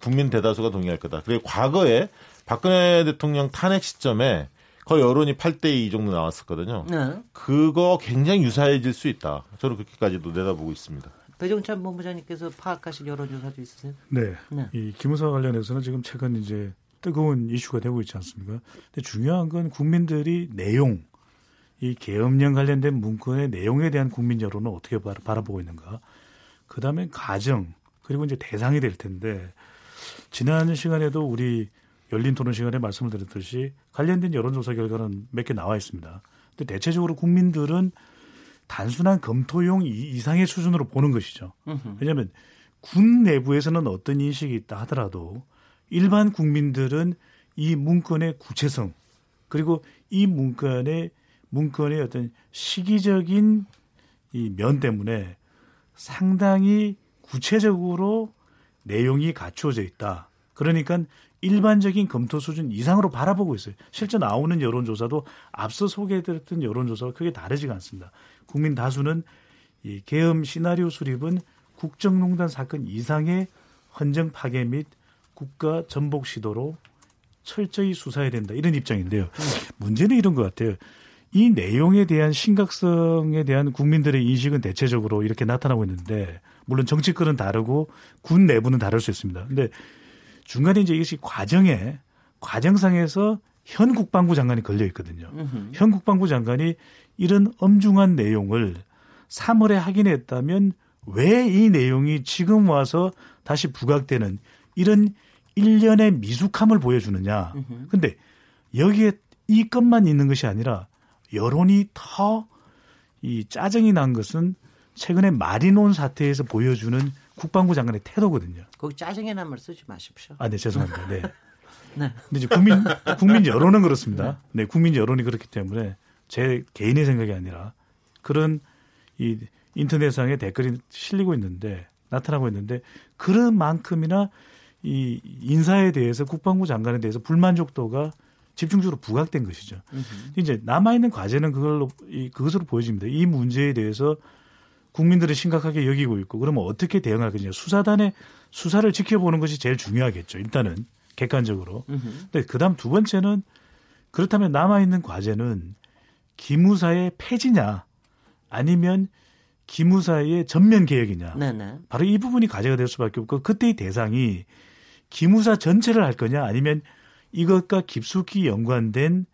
E: 국민 대다수가 동의할 거다. 그리고 과거에 박근혜 대통령 탄핵 시점에 거의 여론이 8대 2 정도 나왔었거든요.
A: 네.
E: 그거 굉장히 유사해질 수 있다. 저는 그렇게까지도 내다보고 있습니다.
A: 배종찬 본부장님께서 파악하신 여론조사도 있으세요?
J: 네.
A: 네.
J: 이 기무사 관련해서는 지금 최근 이제 뜨거운 이슈가 되고 있지 않습니까? 근데 중요한 건 국민들이 내용, 이 계엄령 관련된 문건의 내용에 대한 국민 여론을 어떻게 바라- 바라보고 있는가. 그 다음에 가정, 그리고 이제 대상이 될 텐데, 지난 시간에도 우리 열린 토론 시간에 말씀을 드렸듯이 관련된 여론조사 결과는 몇 개 나와 있습니다. 근데 대체적으로 국민들은 단순한 검토용 이- 이상의 수준으로 보는 것이죠. 왜냐하면 군 내부에서는 어떤 인식이 있다 하더라도 일반 국민들은 이 문건의 구체성 그리고 이 문건의 문건의 어떤 시기적인 이 면 때문에 상당히 구체적으로 내용이 갖추어져 있다. 그러니까 일반적인 검토 수준 이상으로 바라보고 있어요. 실제 나오는 여론조사도 앞서 소개해드렸던 여론조사와 크게 다르지가 않습니다. 국민 다수는 이 계엄 시나리오 수립은 국정농단 사건 이상의 헌정 파괴 및 국가 전복 시도로 철저히 수사해야 된다 이런 입장인데요. 문제는 이런 것 같아요. 이 내용에 대한 심각성에 대한 국민들의 인식은 대체적으로 이렇게 나타나고 있는데 물론 정치권은 다르고 군 내부는 다를 수 있습니다. 근데 중간에 이제 이것이 과정에 과정상에서 현 국방부 장관이 걸려 있거든요.
A: 음흠.
J: 현 국방부 장관이 이런 엄중한 내용을 3월에 확인했다면 왜 이 내용이 지금 와서 다시 부각되는 이런 일련의 미숙함을 보여주느냐.
A: 음흠.
J: 근데 여기에 이 건만 있는 것이 아니라 여론이 더 이 짜증이 난 것은 최근에 마리논 사태에서 보여주는 국방부 장관의 태도거든요.
A: 거기 짜증의 남을 쓰지 마십시오.
J: 아, 네, 죄송합니다. 네.
A: 네.
J: 근데 이제 국민 국민 여론은 그렇습니다. 네, 국민 여론이 그렇기 때문에 제 개인의 생각이 아니라 그런 이 인터넷상에 댓글이 실리고 있는데 나타나고 있는데 그런 만큼이나 이 인사에 대해서 국방부 장관에 대해서 불만족도가 집중적으로 부각된 것이죠. 이제 남아 있는 과제는 그걸로 이 그것으로 보여집니다. 이 문제에 대해서 국민들이 심각하게 여기고 있고 그러면 어떻게 대응할 것이냐 수사단의 수사를 지켜보는 것이 제일 중요하겠죠. 일단은 객관적으로. 근데 그다음 두 번째는 그렇다면 남아 있는 과제는 기무사의 폐지냐 아니면 기무사의 전면 개혁이냐.
A: 네네.
J: 바로 이 부분이 과제가 될 수밖에 없고 그때의 대상이 기무사 전체를 할 거냐 아니면 이것과 깊숙이 연관된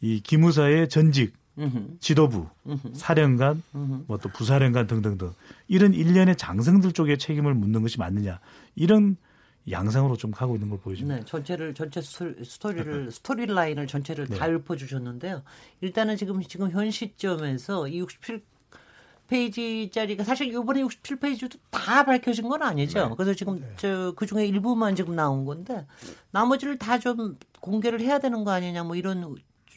J: 이 기무사의 전직
A: 음흠.
J: 지도부,
A: 음흠.
J: 사령관. 뭐 또 부사령관 등등등 이런 일련의 장성들 쪽에 책임을 묻는 것이 맞느냐 이런 양상으로 좀 가고 있는 걸 보여집니다.
A: 네, 전체를 전체 스토- 스토리를 스토리 라인을 전체를 다 읊어 주셨는데요. 일단은 지금 지금 현 시점에서 이 67 페이지짜리가 사실 이번에 67페이지도 다 밝혀진 건 아니죠. 그래서 지금 저 그중에 일부만 지금 나온 건데 나머지를 다 좀 공개를 해야 되는 거 아니냐 뭐 이런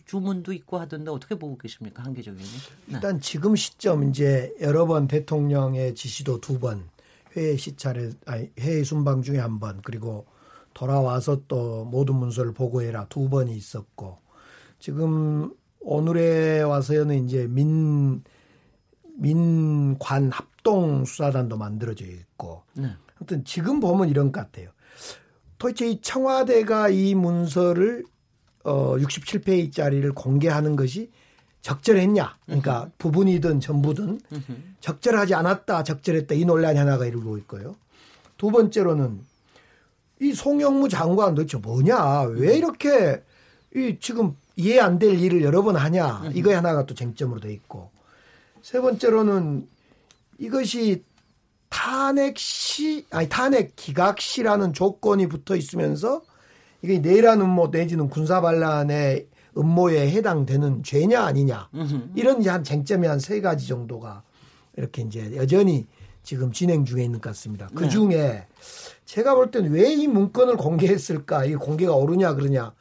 A: 주문도 있고 하던데 어떻게 보고 계십니까 한계적인? 네.
C: 일단 지금 시점 이제 여러 번 대통령의 지시도 두 번, 회의 시찰에 아니 회의 순방 중에 한 번, 그리고 돌아와서 또 모든 문서를 보고해라 두 번이 있었고 지금 오늘에 와서는 이제 민 민관 합동 수사단도 만들어져 있고
A: 네.
C: 아무튼 지금 보면 이런 것 같아요. 도대체 이 청와대가 이 문서를 어 67페이지짜리를 공개하는 것이 적절했냐? 그러니까 부분이든 전부든 적절하지 않았다, 적절했다 이 논란이 하나가 일고 있고요. 두 번째로는 이 송영무 장관 도대체 뭐냐? 왜 이렇게 이 지금 이해 안 될 일을 여러 번 하냐? 이거 하나가 또 쟁점으로 돼 있고 세 번째로는 이것이 탄핵 시 아니 탄핵 기각 시라는 조건이 붙어 있으면서 이게 내란 음모 내지는 군사 반란의 음모에 해당되는 죄냐 아니냐 이런 이제 한 쟁점이 한 세 가지 정도가 이렇게 이제 여전히 지금 진행 중에 있는 것 같습니다. 그 중에 제가 볼 때는 왜 이 문건을 공개했을까? 이 공개가 옳으냐 그러냐?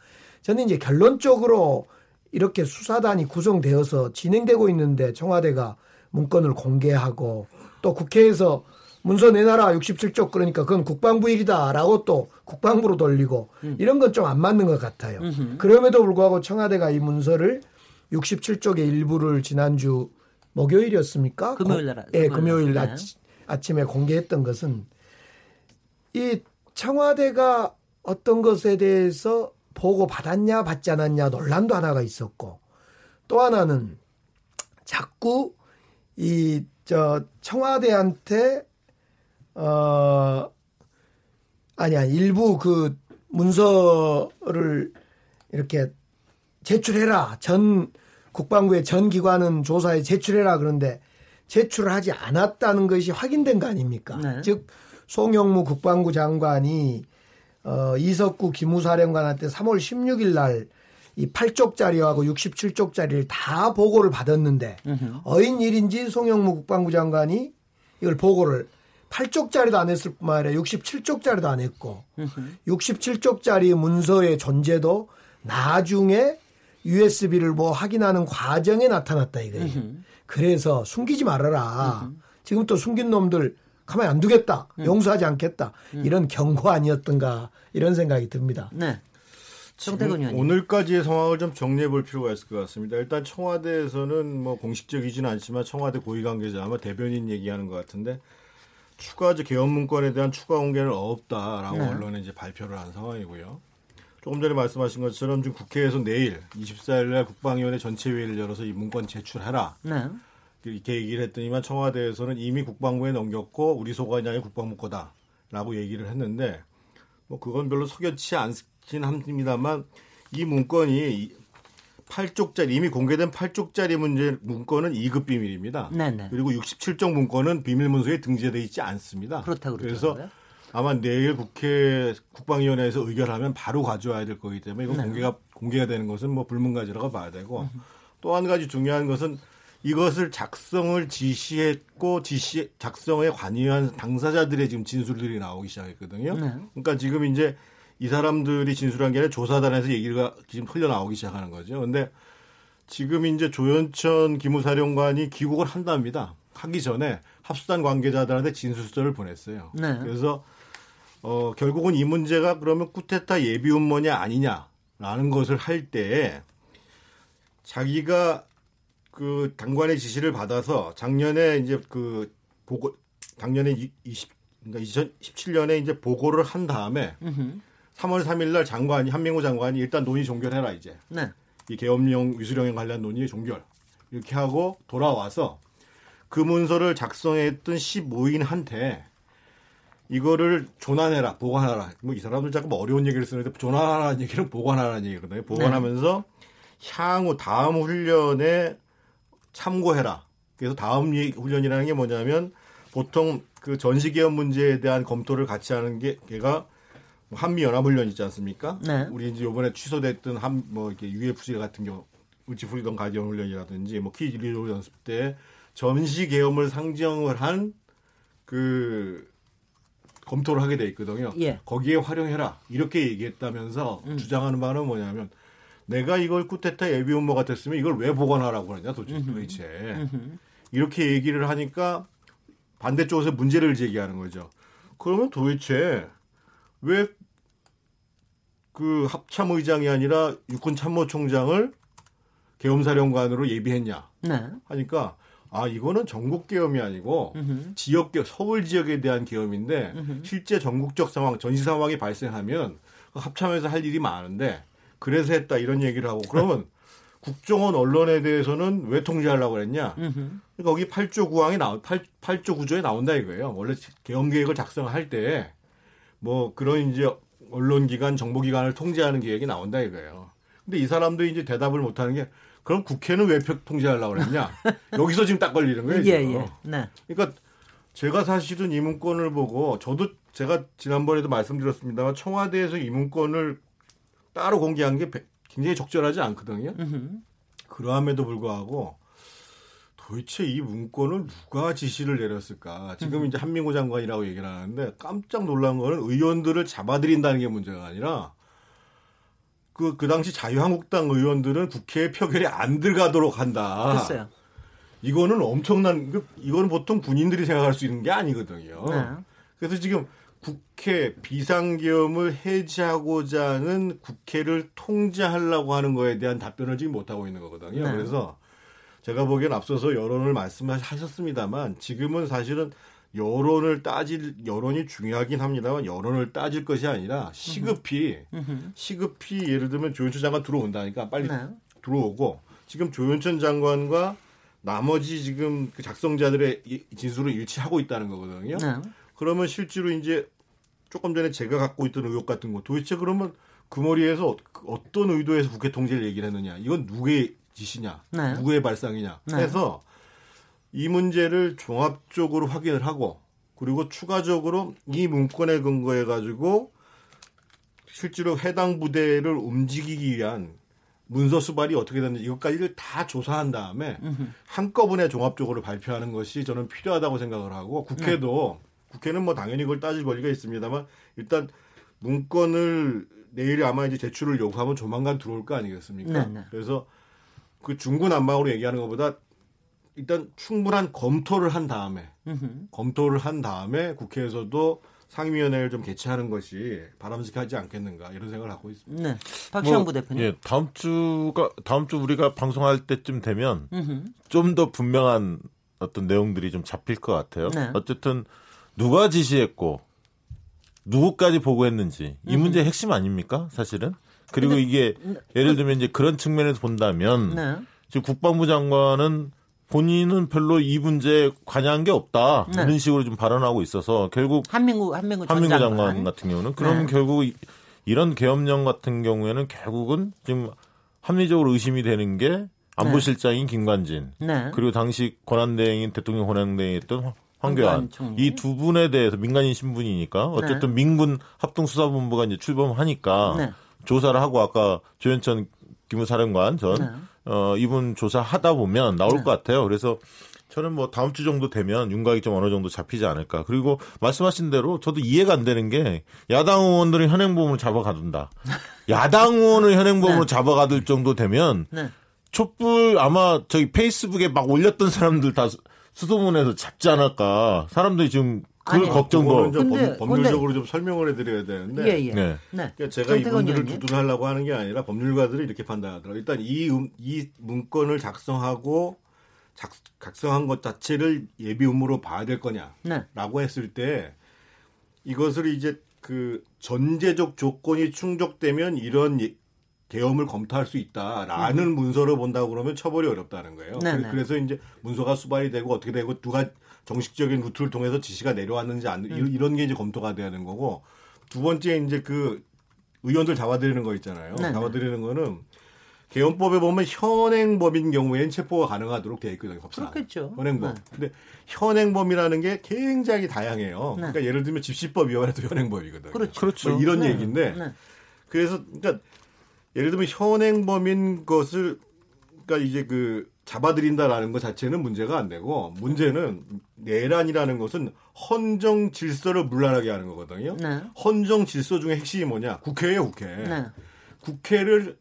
C: 저는 이제 결론적으로 이렇게 수사단이 구성되어서 진행되고 있는데 청와대가 문건을 공개하고 또 국회에서 문서 내놔라 67쪽 그러니까 그건 국방부 일이다라고 또 국방부로 돌리고 이런 건 좀 안 맞는 것 같아요. 그럼에도 불구하고 청와대가 이 문서를 67쪽의 일부를 지난주 목요일이었습니까?
A: 금요일 날,
C: 예,
A: 금요일
C: 금요일
A: 날.
C: 아치, 아침에 공개했던 것은 이 청와대가 어떤 것에 대해서 보고 받았냐 받지 않았냐 논란도 하나가 있었고 또 하나는 자꾸 이 저 청와대한테 어 아니 야 일부 그 문서를 이렇게 제출해라 전 국방부의 전 기관은 조사에 제출해라 그런데 제출을 하지 않았다는 것이 확인된 거 아닙니까?
A: 네.
C: 즉 송영무 국방부 장관이 어, 이석구 기무사령관한테 3월 16일 날 이 8쪽짜리하고 67쪽짜리를 다 보고를 받았는데 어인 일인지 송영무 국방부 장관이 이걸 보고를 8쪽짜리도 안 했을 뿐만 아니라 67쪽짜리도 안 했고 67쪽짜리 문서의 존재도 나중에 USB를 뭐 확인하는 과정에 나타났다 이거예요. 그래서 숨기지 말아라. 지금 또 숨긴 놈들 가만히 안 두겠다. 용서하지 않겠다. 이런 경고 아니었던가 이런 생각이 듭니다.
A: 네. 정태근 의원님.
D: 오늘까지의 상황을 좀 정리해 볼 필요가 있을 것 같습니다. 일단 청와대에서는 뭐 공식적이지는 않지만 청와대 고위 관계자 아마 대변인 얘기하는 것 같은데 추가 개헌 문건에 대한 추가 공개는 없다라고
A: 네.
D: 언론에 이제 발표를 한 상황이고요. 조금 전에 말씀하신 것처럼 지금 국회에서 내일 24일 날 국방위원회 전체 회의를 열어서 이 문건 제출해라.
A: 네.
D: 이렇게 얘기를 했더니만 청와대에서는 이미 국방부에 넘겼고 우리 소관이 아니라 국방부 거다라고 얘기를 했는데 뭐 그건 별로 석연치 않긴 합니다만 이 문건이 8쪽짜리 이미 공개된 8쪽짜리 문제 문건은 2급 비밀입니다.
A: 네네.
D: 그리고 67쪽 문건은 비밀 문서에 등재되어 있지 않습니다.
A: 그렇다고
D: 그래서. 아마 내일 국회 국방위원회에서 의결하면 바로 가져와야 될 거기 때문에 이거
A: 네.
D: 공개가 공개가 되는 것은 뭐 불문가지라고 봐야 되고 또 한 가지 중요한 것은 이것을 작성을 지시했고 지시 작성에 관여한 당사자들의 지금 진술들이 나오기 시작했거든요.
A: 네.
D: 그러니까 지금 이제 이 사람들이 진술한 게 아니라 조사단에서 얘기가 지금 흘러 나오기 시작하는 거죠. 근데 지금 이제 조현천 기무사령관이 귀국을 한답니다. 하기 전에 합수단 관계자들한테 진술서를 보냈어요.
A: 네.
D: 그래서 어, 결국은 이 문제가 그러면 쿠데타 예비 음모냐 아니냐라는 것을 할 때에 자기가 그 당관의 지시를 받아서 작년에 이제 그 보고 작년에 이- 20 그러니까 2017년에 이제 보고를 한 다음에
A: 음흠.
D: 3월 3일 날 장관이 한명호 장관이 일단 논의 종결해라 이제.
A: 네.
D: 이 계엄령 위수령에 관련 논의 종결. 이렇게 하고 돌아와서 그 문서를 작성했던 15인한테 이거를 조난해라 보관하라. 뭐 이 사람들 자꾸 뭐 어려운 얘기를 쓰는데 조난하라는 얘기는 보관하라는 얘기거든요. 보관하면서 향후 다음 훈련에 참고해라. 그래서 다음 이- 훈련이라는 게 뭐냐면 보통 그 전시계엄 문제에 대한 검토를 같이 하는 게 대개가 뭐 한미 연합 훈련 있지 않습니까?
A: 네.
D: 우리 이제 이번에 취소됐던 한 뭐 이렇게 UFG 같은 경우 을지 프리덤 가디언 훈련이라든지 뭐 키 리졸브 연습 때 전시 계엄을 상정을 한 그 검토를 하게 돼 있거든요.
A: 예.
D: 거기에 활용해라 이렇게 얘기했다면서
A: 음.
D: 주장하는 바는 뭐냐면 내가 이걸 쿠데타 예비 음모 같았으면 이걸 왜 보관하라고 그러냐 도대체 도대체 이렇게 얘기를 하니까 반대쪽에서 문제를 제기하는 거죠. 그러면 도대체 왜 그 합참 의장이 아니라 육군 참모총장을 계엄사령관으로 예비했냐
A: 네.
D: 하니까 아 이거는 전국 계엄이 아니고
A: 음흠.
D: 지역 계 서울 지역에 대한 계엄인데
A: 음흠.
D: 실제 전국적 상황 전시 상황이 발생하면 그 합참에서 할 일이 많은데 그래서 했다 이런 얘기를 하고 그러면 국정원 언론에 대해서는 왜 통제하려고 그랬냐. 그러니까 거기 8조 구항이 나오 8, 8조 구조에 나온다 이거예요. 원래 계엄 계획을 작성할 때 뭐 그런 이제 언론 기관, 정보 기관을 통제하는 계획이 나온다 이거예요. 근데 이 사람도 이제 대답을 못 하는 게 그럼 국회는 왜 표- 통제하려고 그랬냐? 여기서 지금 딱 걸리는 거예요.
A: 예. 예. 네.
D: 그러니까 제가 사실은 이 문건을 보고 저도 제가 지난번에도 말씀드렸습니다만 청와대에서 이 문건을 따로 공개한 게 배- 굉장히 적절하지 않거든요. 그러함에도 불구하고 도대체 이 문건을 누가 지시를 내렸을까? 지금 이제 한민구 장관이라고 얘기를 하는데 깜짝 놀란 거는 의원들을 잡아들인다는 게 문제가 아니라 그, 그 당시 자유한국당 의원들은 국회에 표결이 안 들어가도록 한다.
A: 글쎄요.
D: 이거는 엄청난, 그- 이거는 보통 군인들이 생각할 수 있는 게 아니거든요.
A: 네.
D: 그래서 지금 국회 비상계엄을 해제하고자 하는 국회를 통제하려고 하는 거에 대한 답변을 지금 못하고 있는 거거든요.
A: 네.
D: 그래서 제가 보기엔 앞서서 여론을 말씀하셨습니다만 지금은 사실은 여론을 따질, 여론이 중요하긴 합니다만 여론을 따질 것이 아니라 시급히. 시급히 예를 들면 조현철 장관 들어온다니까 빨리
A: 네.
D: 들어오고 지금 조현천 장관과 나머지 지금 그 작성자들의 이- 진술을 일치하고 있다는 거거든요.
A: 네.
D: 그러면 실제로 이제 조금 전에 제가 갖고 있던 의혹 같은 거 도대체 그러면 그 머리에서 어- 어떤 의도에서 국회 통제를 얘기를 했느냐 이건 누구의 지시냐
A: 네.
D: 누구의 발상이냐
A: 네.
D: 해서 이 문제를 종합적으로 확인을 하고 그리고 추가적으로 이 문건에 근거해 가지고 실제로 해당 부대를 움직이기 위한 문서 수발이 어떻게 됐는지 이것까지를 다 조사한 다음에 한꺼번에 종합적으로 발표하는 것이 저는 필요하다고 생각을 하고 국회도 국회는 뭐 당연히 그걸 따질 권리가 있습니다만 일단 문건을 내일 아마 이제 제출을 요구하면 조만간 들어올 거 아니겠습니까?
A: 네, 네.
D: 그래서 그 중구난방으로 얘기하는 것보다 일단 충분한 검토를 한 다음에. 검토를 한 다음에 국회에서도 상임위원회를 좀 개최하는 것이 바람직하지 않겠는가 이런 생각을 갖고 있습니다.
A: 네. 박시영
E: 뭐,
A: 부대표님.
E: 예, 다음 주가 다음 주 우리가 방송할 때쯤 되면. 좀 더 분명한 어떤 내용들이 좀 잡힐 것 같아요.
A: 네.
E: 어쨌든 누가 지시했고 누구까지 보고했는지 이 문제의 핵심 아닙니까? 사실은. 그리고 이게 예를 들면 이제 그런 측면에서 본다면
A: 네.
E: 지금 국방부 장관은 본인은 별로 이 문제에 관여한 게 없다
A: 네.
E: 이런 식으로 좀 발언하고 있어서 결국
A: 한민구 한민구 전
E: 한민구
A: 장관.
E: 장관 같은 경우는 그러면
A: 네.
E: 결국 이- 이런 계엄령 같은 경우에는 결국은 지금 합리적으로 의심이 되는 게 안보실장인 김관진
A: 네.
E: 그리고 당시 권한대행인 대통령 권한대행이었던 황- 황교안. 이 두 분에 대해서 민간인 신분이니까 어쨌든 민군 합동수사본부가 이제 출범하니까
A: 네.
E: 조사를 하고 아까 조현천 기무사령관 전
A: 네.
E: 어, 이분 조사하다 보면 나올 것 같아요. 그래서 저는 뭐 다음 주 정도 되면 윤곽이 좀 어느 정도 잡히지 않을까. 그리고 말씀하신 대로 저도 이해가 안 되는 게 야당 의원들은 현행범으로 잡아가둔다. 야당 의원을 현행범으로
A: 네.
E: 잡아가둘 정도 되면
A: 네.
E: 촛불 아마 저기 페이스북에 막 올렸던 사람들 다 수- 수소문해서 잡지 않을까. 사람들이 지금 그
A: 아니,
E: 걱정도.
D: 좀
A: 근데-
D: 법, 법률적으로 좀 설명을 해드려야 되는데
A: 예, 예.
E: 네.
A: 네.
D: 그러니까 제가
A: 정태근
D: 이분들을. 두둔하려고 하는 게 아니라 법률가들이 이렇게 판단하더라고요. 일단 이, 음- 이 문건을 작성하고 작, 작성한 것 자체를 예비 음모로 봐야 될 거냐라고
A: 네.
D: 했을 때 이것을 이제 그 전제적 조건이 충족되면 이런 예- 계엄을 검토할 수 있다라는 문서를 본다고 그러면 처벌이 어렵다는 거예요.
A: 음. 네네.
D: 그- 그래서 이제 문서가 수발이 되고 어떻게 되고 누가 정식적인 루트를 통해서 지시가 내려왔는지 안,
A: 음.
D: 이런 게 이제 검토가 되는 거고 두 번째 이제 그 의원들 잡아들이는 거 있잖아요.
A: 네네.
D: 잡아들이는 거는 개헌법에 보면 현행범인 경우에는 체포가 가능하도록 되어 있거든요. 법상.
A: 그렇겠죠.
D: 현행범.
A: 네.
D: 근데 현행범이라는 게 굉장히 다양해요.
A: 네.
D: 그러니까 예를 들면 집시법 위반에도 현행범이거든요.
A: 그렇죠.
E: 그렇죠.
D: 뭐 이런
A: 네.
D: 얘기인데
A: 네.
D: 그래서 그러니까 예를 들면 현행범인 것을 그러니까 이제 그 잡아들인다라는 것 자체는 문제가 안 되고 문제는 내란이라는 것은 헌정 질서를 물란하게 하는 거거든요.
A: 네.
D: 헌정 질서 중에 핵심이 뭐냐? 국회예요, 국회.
A: 네.
D: 국회를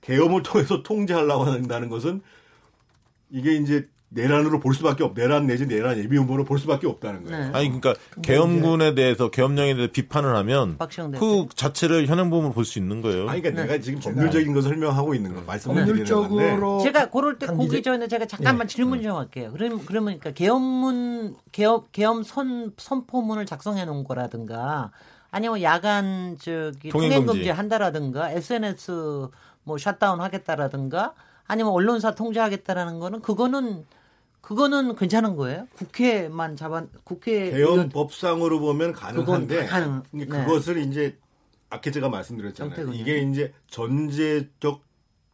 D: 계엄을 통해서 통제하려고 한다는 것은 이게 이제 내란으로 볼 수밖에 없, 내란 내지 내란 예비 음모로 볼 수밖에 없다는 거예요.
A: 네.
E: 아니 그러니까 계엄군에 대해서 계엄령에 대해서 비판을 하면 그. 자체를 현행범으로 볼 수 있는 거예요.
D: 아니, 그러니까
A: 네.
D: 내가 지금 법률적인 것을 설명하고 있는 거 말씀을 드리는 건데.
C: 법률적으로
A: 제가 그럴 때
C: 단기적-
A: 보기 전에 제가 잠깐만
C: 네.
A: 질문 좀 할게요. 그럼 그러면 그러니까 계엄문 계엄 계엄 선 선포문을 작성해 놓은 거라든가 아니면 야간 저기
E: 통행
A: 통행
E: 금지.
A: 금지 한다라든가 SNS 뭐 셧다운 하겠다라든가 아니면 언론사 통제하겠다라는 거는 그거는 그거는 괜찮은 거예요? 국회만 잡아 국회
D: 개헌 법상으로 보면 가능한데
A: 가능- 네.
D: 그것을 이제 아까 제가 말씀드렸잖아요.
A: 정태근
D: 이게 이제 전제적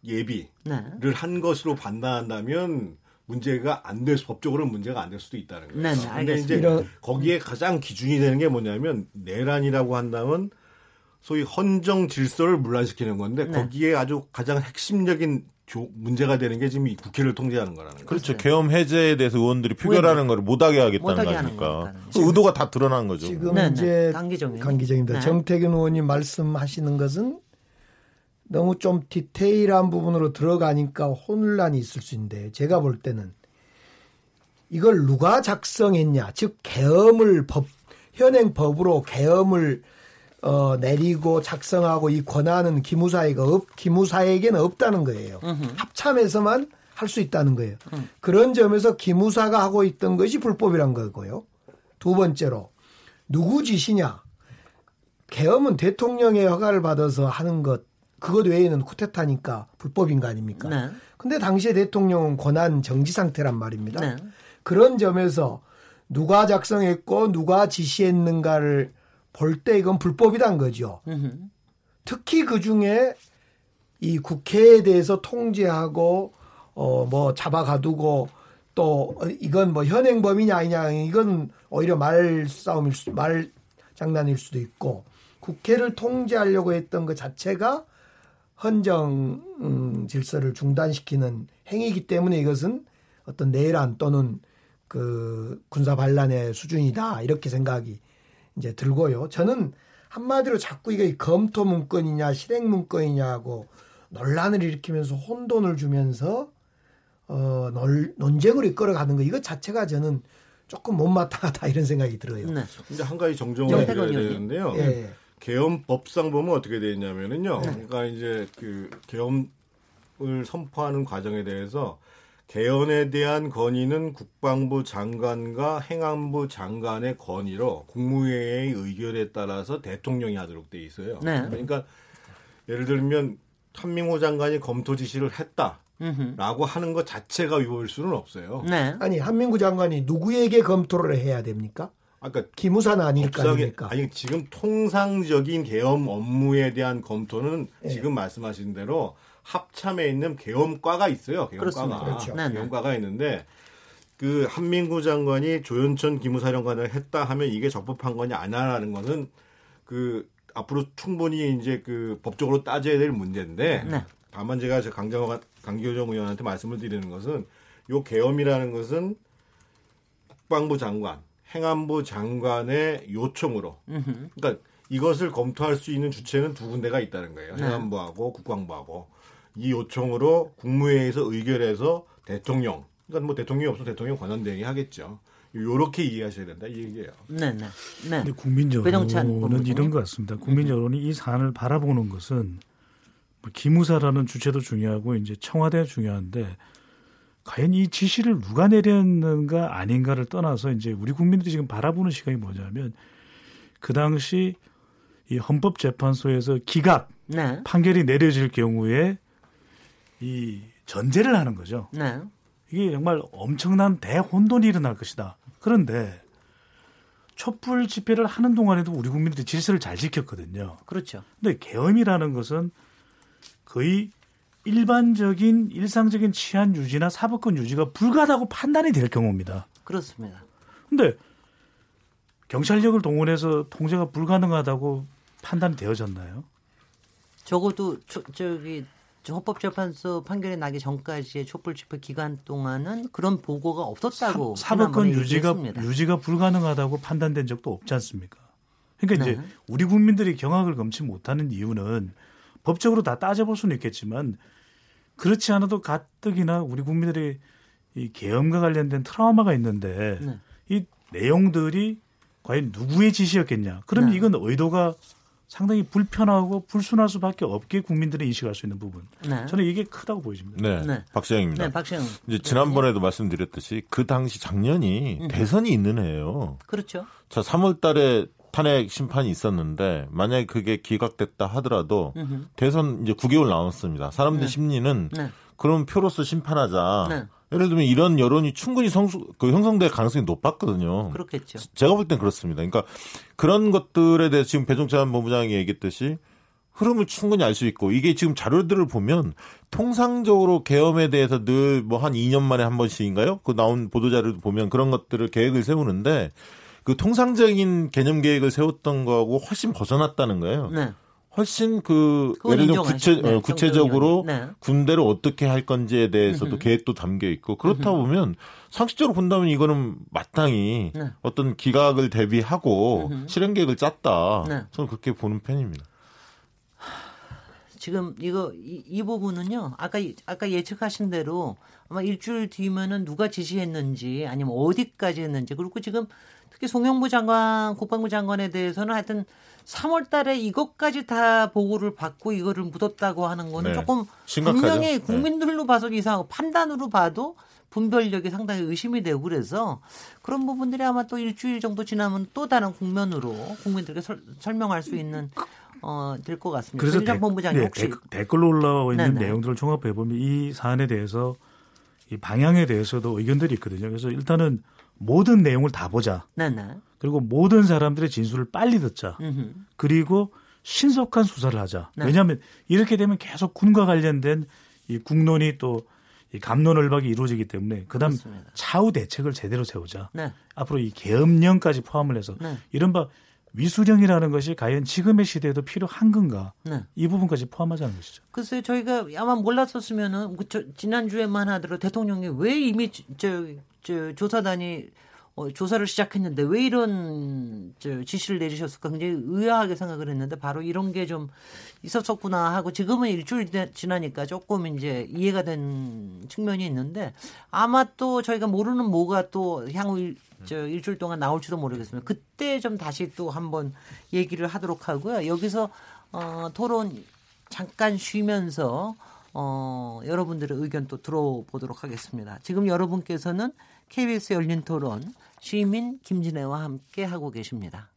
D: 예비를
A: 네.
D: 한 것으로 판단한다면 문제가 안될 수, 법적으로는 문제가 안 될 수도 있다는 거예요.
A: 네, 네,
D: 근데
A: 알겠습니다.
D: 이제
C: 이런-
D: 거기에 가장 기준이 되는 게 뭐냐면 내란이라고 한다면 소위 헌정 질서를 문란시키는 건데
A: 네.
D: 거기에 아주 가장 핵심적인 조- 문제가 되는 게 지금 이 국회를 통제하는 거라는 거예요.
E: 그렇죠. 계엄 해제에 대해서 의원들이 표결하는 거를 못하게 하겠다는
A: 못하게
E: 거
A: 하는
E: 아닙니까?
A: 거니까는.
E: 그 의도가 다 드러난 거죠.
C: 지금
A: 네, 네.
C: 이제
A: 강기정.
C: 강기정입니다.
A: 네.
C: 정태균 의원님 말씀하시는 것은 너무 좀 디테일한 부분으로 들어가니까 혼란이 있을 수 있는데 제가 볼 때는 이걸 누가 작성했냐, 즉 계엄을 법 현행 법으로 계엄을 어, 내리고 작성하고 이 권한은 기무사에가 없, 기무사에게는 없다는 거예요. 합참에서만 할 수 있다는 거예요. 그런 점에서 기무사가 하고 있던 것이 불법이란 거고요. 두 번째로 누구 지시냐? 계엄은 대통령의 허가를 받아서 하는 것 그것 외에는 쿠데타니까 불법인 거 아닙니까?
A: 네.
C: 근데 당시에 대통령은 권한 정지 상태란 말입니다.
A: 네.
C: 그런 점에서 누가 작성했고 누가 지시했는가를 볼 때 이건 불법이란 거죠.
A: 음흠.
C: 특히 그 중에 이 국회에 대해서 통제하고 어 뭐 잡아가두고 또 이건 뭐 현행범이냐 아니냐 이건 오히려 말 싸움일 수, 말 장난일 수도 있고 국회를 통제하려고 했던 것 자체가 헌정 음, 질서를 중단시키는 행위이기 때문에 이것은 어떤 내란 또는 그 군사 반란의 수준이다 이렇게 생각이 이제 들고요. 저는 한마디로 자꾸 이게 검토 문건이냐 실행 문건이냐고 논란을 일으키면서 혼돈을 주면서 어 논, 논쟁으로 이끌어가는 거 이것 자체가 저는 조금 못마땅하다 이런 생각이 들어요.
A: 네.
D: 근데 한 가지 정정을 해드려야
A: 의원님.
D: 되는데요.
C: 예.
D: 계엄법상 보면 어떻게 되어 있냐면은요.
A: 네.
D: 그러니까 이제 그 계엄을 선포하는 과정에 대해서 개헌에 대한 건의는 국방부 장관과 행안부 장관의 건의로 국무회의 의결에 따라서 대통령이 하도록 돼 있어요.
A: 네.
D: 그러니까 예를 들면 한민호 장관이 검토 지시를 했다. 라고 하는 것 자체가 위법일 수는 없어요.
A: 네.
C: 아니 한민구 장관이 누구에게 검토를 해야 됩니까?
D: 아까
C: 기무사는 아닐 거
D: 법상에-
C: 아닙니까?
D: 아니 지금 통상적인 계엄 업무에 대한 검토는
C: 예.
D: 지금 말씀하신 대로 합참에 있는 계엄과가 있어요.
A: 그렇습니다.
D: 계엄과가
C: 그렇죠.
A: 네, 네.
D: 계엄과가 있는데 그 한민구 장관이 조현천 기무사령관을 했다 하면 이게 적법한 거냐 아니냐라는 것은 그 앞으로 충분히 이제 그 법적으로 따져야 될 문제인데
A: 네.
D: 다만 제가 저 강정호 강교정 의원한테 말씀을 드리는 것은 요 계엄이라는 것은 국방부 장관, 행안부 장관의 요청으로 그러니까 이것을 검토할 수 있는 주체는 두 군데가 있다는 거예요.
A: 네.
D: 행안부하고 국방부하고 이 요청으로 국무회의에서 의결해서 대통령 그러니까 뭐 대통령이 없어 대통령 권한대행이 하겠죠. 요렇게 이해하셔야 된다 이 얘기예요.
A: 네, 네. 네.
J: 근데 국민
A: 배동찬
J: 여론은
A: 본부장님.
J: 이런 것 같습니다. 국민 여론이 이 사안을 바라보는 것은 뭐 기무사라는 주체도 중요하고 이제 청와대가 중요한데 과연 이 지시를 누가 내렸는가 아닌가를 떠나서 이제 우리 국민들이 지금 바라보는 시각이 뭐냐면 그 당시 이 헌법재판소에서 기각
A: 네.
J: 판결이 내려질 경우에 이 전제를 하는 거죠.
A: 네.
J: 이게 정말 엄청난 대혼돈이 일어날 것이다. 그런데 촛불 집회를 하는 동안에도 우리 국민들이 질서를 잘 지켰거든요.
A: 그렇죠.
J: 근데 계엄이라는 것은 거의 일반적인 일상적인 치안 유지나 사법권 유지가 불가하다고 판단이 될 경우입니다.
A: 그렇습니다.
J: 근데 경찰력을 동원해서 통제가 불가능하다고 판단이 되어졌나요?
A: 적어도 저, 저기 저 헌법재판소 판결이 나기 전까지의 촛불 집회 기간 동안은 그런 보고가 없었다고
J: 사 법권
A: 지난번에
J: 유지가
A: 얘기했습니다.
J: 유지가 불가능하다고 판단된 적도 없지 않습니까? 그러니까 이제
A: 네.
J: 우리 국민들이 경악을 금치 못하는 이유는 법적으로 다 따져볼 수는 있겠지만 그렇지 않아도 가뜩이나 우리 국민들이 이 계엄과 관련된 트라우마가 있는데
A: 네.
J: 이 내용들이 과연 누구의 지시였겠냐? 그럼
A: 네.
J: 이건 의도가 상당히 불편하고 불순할 수밖에 없게 국민들이 인식할 수 있는 부분.
A: 네.
J: 저는 이게 크다고 보여집니다.
E: 네,
A: 네.
E: 박시영입니다.
A: 네, 박시영.
E: 이제 지난번에도 말씀드렸듯이 그 당시 작년이
A: 음.
E: 대선이 있는 해예요.
A: 그렇죠.
E: 자, 3월 달에 탄핵 심판이 있었는데 만약에 그게 기각됐다 하더라도
A: 음흠.
E: 대선 이제 9개월 남았습니다. 사람들
A: 네.
E: 심리는
A: 네.
E: 그럼 표로서 심판하자.
A: 네.
E: 예를 들면 이런 여론이 충분히 성수, 그 형성될 가능성이 높았거든요.
A: 그렇겠죠.
E: 제가 볼 땐 그렇습니다. 그러니까 그런 것들에 대해서 지금 배종찬 본부장이 얘기했듯이 흐름을 충분히 알 수 있고 이게 지금 자료들을 보면 통상적으로 계엄에 대해서 늘 뭐 한 2년 만에 한 번씩인가요? 그 나온 보도 자료를 보면 그런 것들을 계획을 세우는데 그 통상적인 개념 계획을 세웠던 거하고 훨씬 벗어났다는 거예요.
A: 네.
E: 훨씬 그 예를 들면. 구체
A: 네,
E: 어, 구체적으로
A: 정경 의원님. 네.
E: 군대를 어떻게 할 건지에 대해서도
A: 음흠.
E: 계획도 담겨 있고 그렇다 보면 상식적으로 본다면 이거는 마땅히
A: 네.
E: 어떤 기각을 대비하고
A: 음흠.
E: 실행 계획을 짰다.
A: 네.
E: 저는 그렇게 보는 편입니다.
A: 지금 이거 이, 이 부분은요. 아까 아까 예측하신 대로 아마 일주일 뒤면은 누가 지시했는지 아니면 어디까지 했는지 그리고 지금 특히 송영무 장관, 국방부 장관에 대해서는 하여튼 3월 달에 이것까지 다 보고를 받고 이거를 묻었다고 하는 거는
E: 네.
A: 조금
E: 심각하죠.
A: 분명히
E: 네.
A: 국민들로 봐서도 이상하고 판단으로 봐도 분별력이 상당히 의심이 되고 그래서 그런 부분들이 아마 또 일주일 정도 지나면 또 다른 국면으로 국민들에게 설, 설명할 수 있는 어, 될 것 같습니다.
J: 그래서 대-
A: 본부장님
J: 네,
A: 혹시
J: 댓- 댓글로 올라와 있는
A: 네네.
J: 내용들을 종합해 보면 이 사안에 대해서 이 방향에 대해서도 의견들이 있거든요. 그래서 일단은 모든 내용을 다 보자.
A: 네네.
J: 그리고 모든 사람들의 진술을 빨리 듣자.
A: 음흠.
J: 그리고 신속한 수사를 하자.
A: 네.
J: 왜냐하면 이렇게 되면 계속 군과 관련된 이 국론이 또이 감론을박이 이루어지기 때문에 그다음
A: 그렇습니다.
J: 차후 대책을 제대로 세우자.
A: 네.
J: 앞으로 이 계엄령까지 포함을 해서
A: 네.
J: 이른바 위수령이라는 것이 과연 지금의 시대에도 필요한 건가?
A: 네.
J: 이 부분까지 포함하자는 것이죠.
A: 글쎄 저희가 아마 몰랐었으면은 그 저- 지난 주에만 하더라도 대통령이 왜 이미 저, 저 조사단이 어, 조사를 시작했는데 왜 이런 저 지시를 내리셨을까 굉장히 의아하게 생각을 했는데 바로 이런 게 좀 있었었구나 하고 지금은 일주일 되- 지나니까 조금 이제 이해가 된 측면이 있는데 아마 또 저희가 모르는 뭐가 또 향후 일, 저 일주일 동안 나올지도 모르겠습니다. 그때 좀 다시 또 한번 얘기를 하도록 하고요. 여기서 어, 토론 잠깐 쉬면서 어, 여러분들의 의견 또 들어보도록 하겠습니다. 지금 여러분께서는 KBS 열린 토론 시민 김진애와 함께 하고 계십니다.